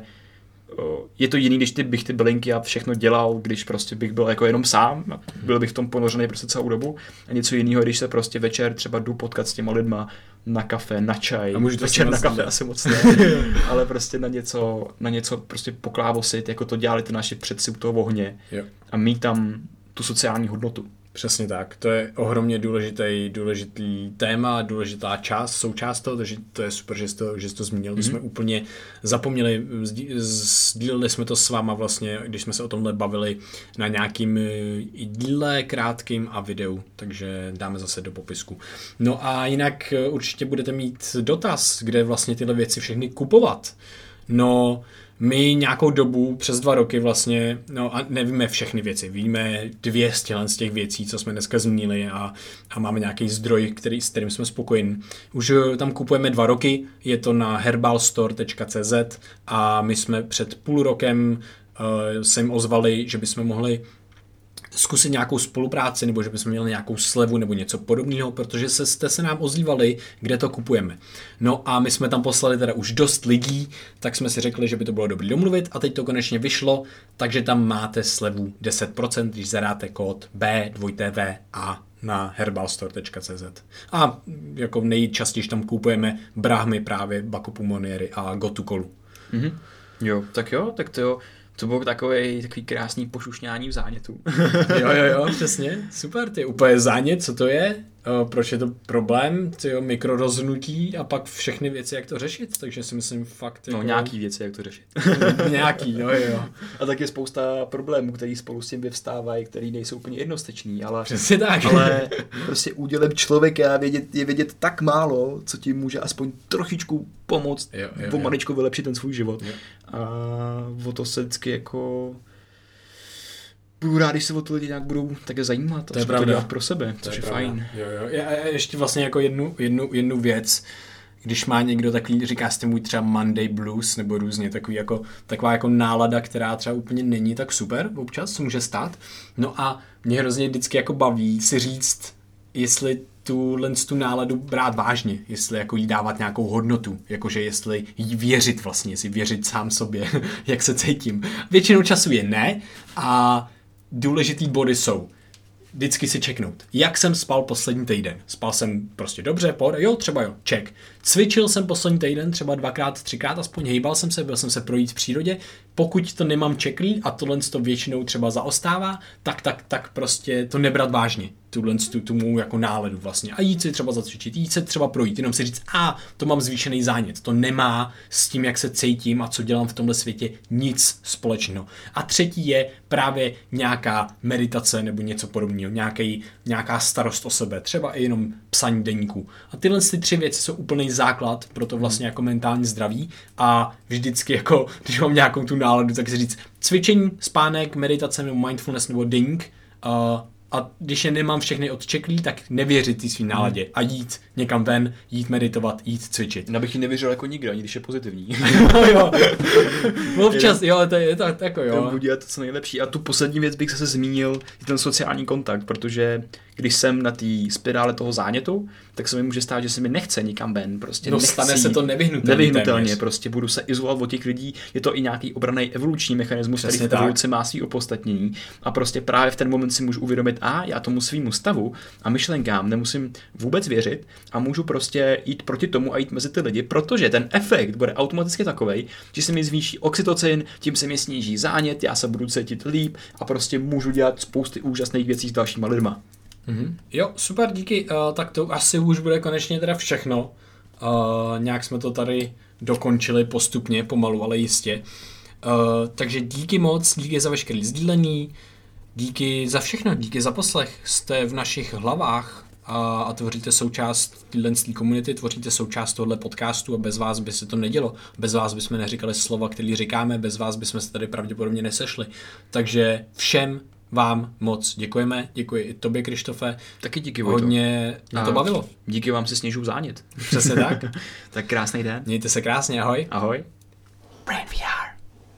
je to jiný, když ty bych ty bylinky a všechno dělal, když prostě bych byl jako jenom sám, byl bych v tom ponořený prostě celou dobu a něco jiného, když se prostě večer třeba jdu potkat s těma lidma na kafe, na čaj, a večer na kafe asi moc ne, ale prostě na něco, na něco prostě poklávosit, jako to dělali ty naši předci u toho ohně jo. a mít tam tu sociální hodnotu. Přesně tak. To je ohromně důležitý, důležitý téma, důležitá část, součást toho, takže to je super, že jsi to, že jsi to zmínil. Mm-hmm. jsme úplně zapomněli, sdíleli jsme to s váma vlastně, když jsme se o tomhle bavili na nějakým eh, díle krátkým a videu, takže dáme zase do popisku. No a jinak eh, určitě budete mít dotaz, kde vlastně tyhle věci všechny kupovat. No, my nějakou dobu, přes dva roky vlastně, no a nevíme všechny věci, víme dvě z z těch věcí, co jsme dneska zmínili a, a máme nějaký zdroj, který, s kterým jsme spokojeni. Už eh, tam kupujeme dva roky, je to na herbalstore.cz a my jsme před půl rokem uh, se jim ozvali, že bychom mohli zkusit nějakou spolupráci, nebo že bychom měli nějakou slevu nebo něco podobného, protože se, jste se nám ozývali, kde to kupujeme. No a my jsme tam poslali teda už dost lidí, tak jsme si řekli, že by to bylo dobrý domluvit a teď to konečně vyšlo, takže tam máte slevu 10%, když zadáte kód B, 2TV a na herbalstore.cz. A jako nejčastěji tam kupujeme brahmy právě Bakupu Moniery a Gotukolu. Mm-hmm. Jo, tak jo, tak to jo. To bylo takový, takový krásný pošušňání v zánětu. jo, jo, jo, přesně. Super, ty úplně zánět, co to je? Uh, proč je to problém, tyjo, mikrorozhnutí a pak všechny věci, jak to řešit, takže si myslím fakt... No, jako... nějaký věci, jak to řešit. nějaký, jo, jo. A tak je spousta problémů, který spolu s tím vyvstávají, který nejsou úplně jednosteční, ale... Přesně tak. Ale prostě údělem člověka vědět, je vědět tak málo, co ti může aspoň trošičku pomoct, jo, jo, pomaličku jo. vylepšit ten svůj život. Jo. A o to se vždycky jako budu rád, když se o to lidi nějak budou také zajímat to je pravda. to dělat pro sebe, to což je, je fajn. Jo, jo. Já, ještě vlastně jako jednu, jednu, jednu věc, když má někdo takový, říká jste můj třeba Monday Blues, nebo různě takový jako, taková jako nálada, která třeba úplně není tak super občas, co může stát. No a mě hrozně vždycky jako baví si říct, jestli tuhle tu náladu brát vážně, jestli jako jí dávat nějakou hodnotu, jakože jestli jí věřit vlastně, jestli věřit sám sobě, jak se cítím. Většinou času je ne a důležitý body jsou vždycky si čeknout. Jak jsem spal poslední týden? Spal jsem prostě dobře, pohoda, jo, třeba jo, check. Cvičil jsem poslední týden třeba dvakrát, třikrát aspoň, hejbal jsem se, byl jsem se projít v přírodě. Pokud to nemám čeklý a tohle to většinou třeba zaostává, tak, tak, tak prostě to nebrat vážně tuhle tu, tu mou jako náledu vlastně. A jít si třeba zacvičit, jít se třeba projít, jenom si říct, a to mám zvýšený zánět. To nemá s tím, jak se cítím a co dělám v tomhle světě nic společného. A třetí je právě nějaká meditace nebo něco podobného, nějaký, nějaká starost o sebe, třeba i jenom psaní deníku. A tyhle ty tři věci jsou úplný základ pro to vlastně jako mentální zdraví a vždycky jako, když mám nějakou tu náladu, tak si říct cvičení, spánek, meditace nebo mindfulness nebo deník, uh, a když je nemám všechny odčeklý, tak nevěřit ty svým náladě hmm. a jít někam ven, jít meditovat, jít cvičit. Já bych ji nevěřil jako nikdo, ani když je pozitivní. no, jo. Občas, jo, to je to, jako jo. To bude to co nejlepší. A tu poslední věc bych se zmínil, je ten sociální kontakt, protože když jsem na té spirále toho zánětu, tak se mi může stát, že se mi nechce nikam ven. Prostě no, stane se to nevyhnutelně. Nevyhnutelně, téměř. prostě budu se izolovat od těch lidí. Je to i nějaký obraný evoluční mechanismus, Přesně který v evoluci má svý opostatnění. A prostě právě v ten moment si můžu uvědomit, a já tomu svýmu stavu a myšlenkám nemusím vůbec věřit a můžu prostě jít proti tomu a jít mezi ty lidi, protože ten efekt bude automaticky takový, že se mi zvýší oxytocin, tím se mi sníží zánět, já se budu cítit líp a prostě můžu dělat spousty úžasných věcí s dalšíma lidma. Mm-hmm. Jo, super, díky. Uh, tak to asi už bude konečně teda všechno. Uh, nějak jsme to tady dokončili postupně, pomalu, ale jistě. Uh, takže díky moc, díky za veškerý sdílení, díky za všechno, díky za poslech. Jste v našich hlavách a, a tvoříte součást téhle komunity, tvoříte součást tohle podcastu a bez vás by se to nedělo. Bez vás bychom neříkali slova, které říkáme, bez vás bychom se tady pravděpodobně nesešli. Takže všem vám moc děkujeme, děkuji i tobě, Krištofe. Taky díky, Vojto. Hodně mě to bavilo. Díky vám se sněžu zánět. Přesně tak. tak krásný den. Mějte se krásně, ahoj. Ahoj. Brain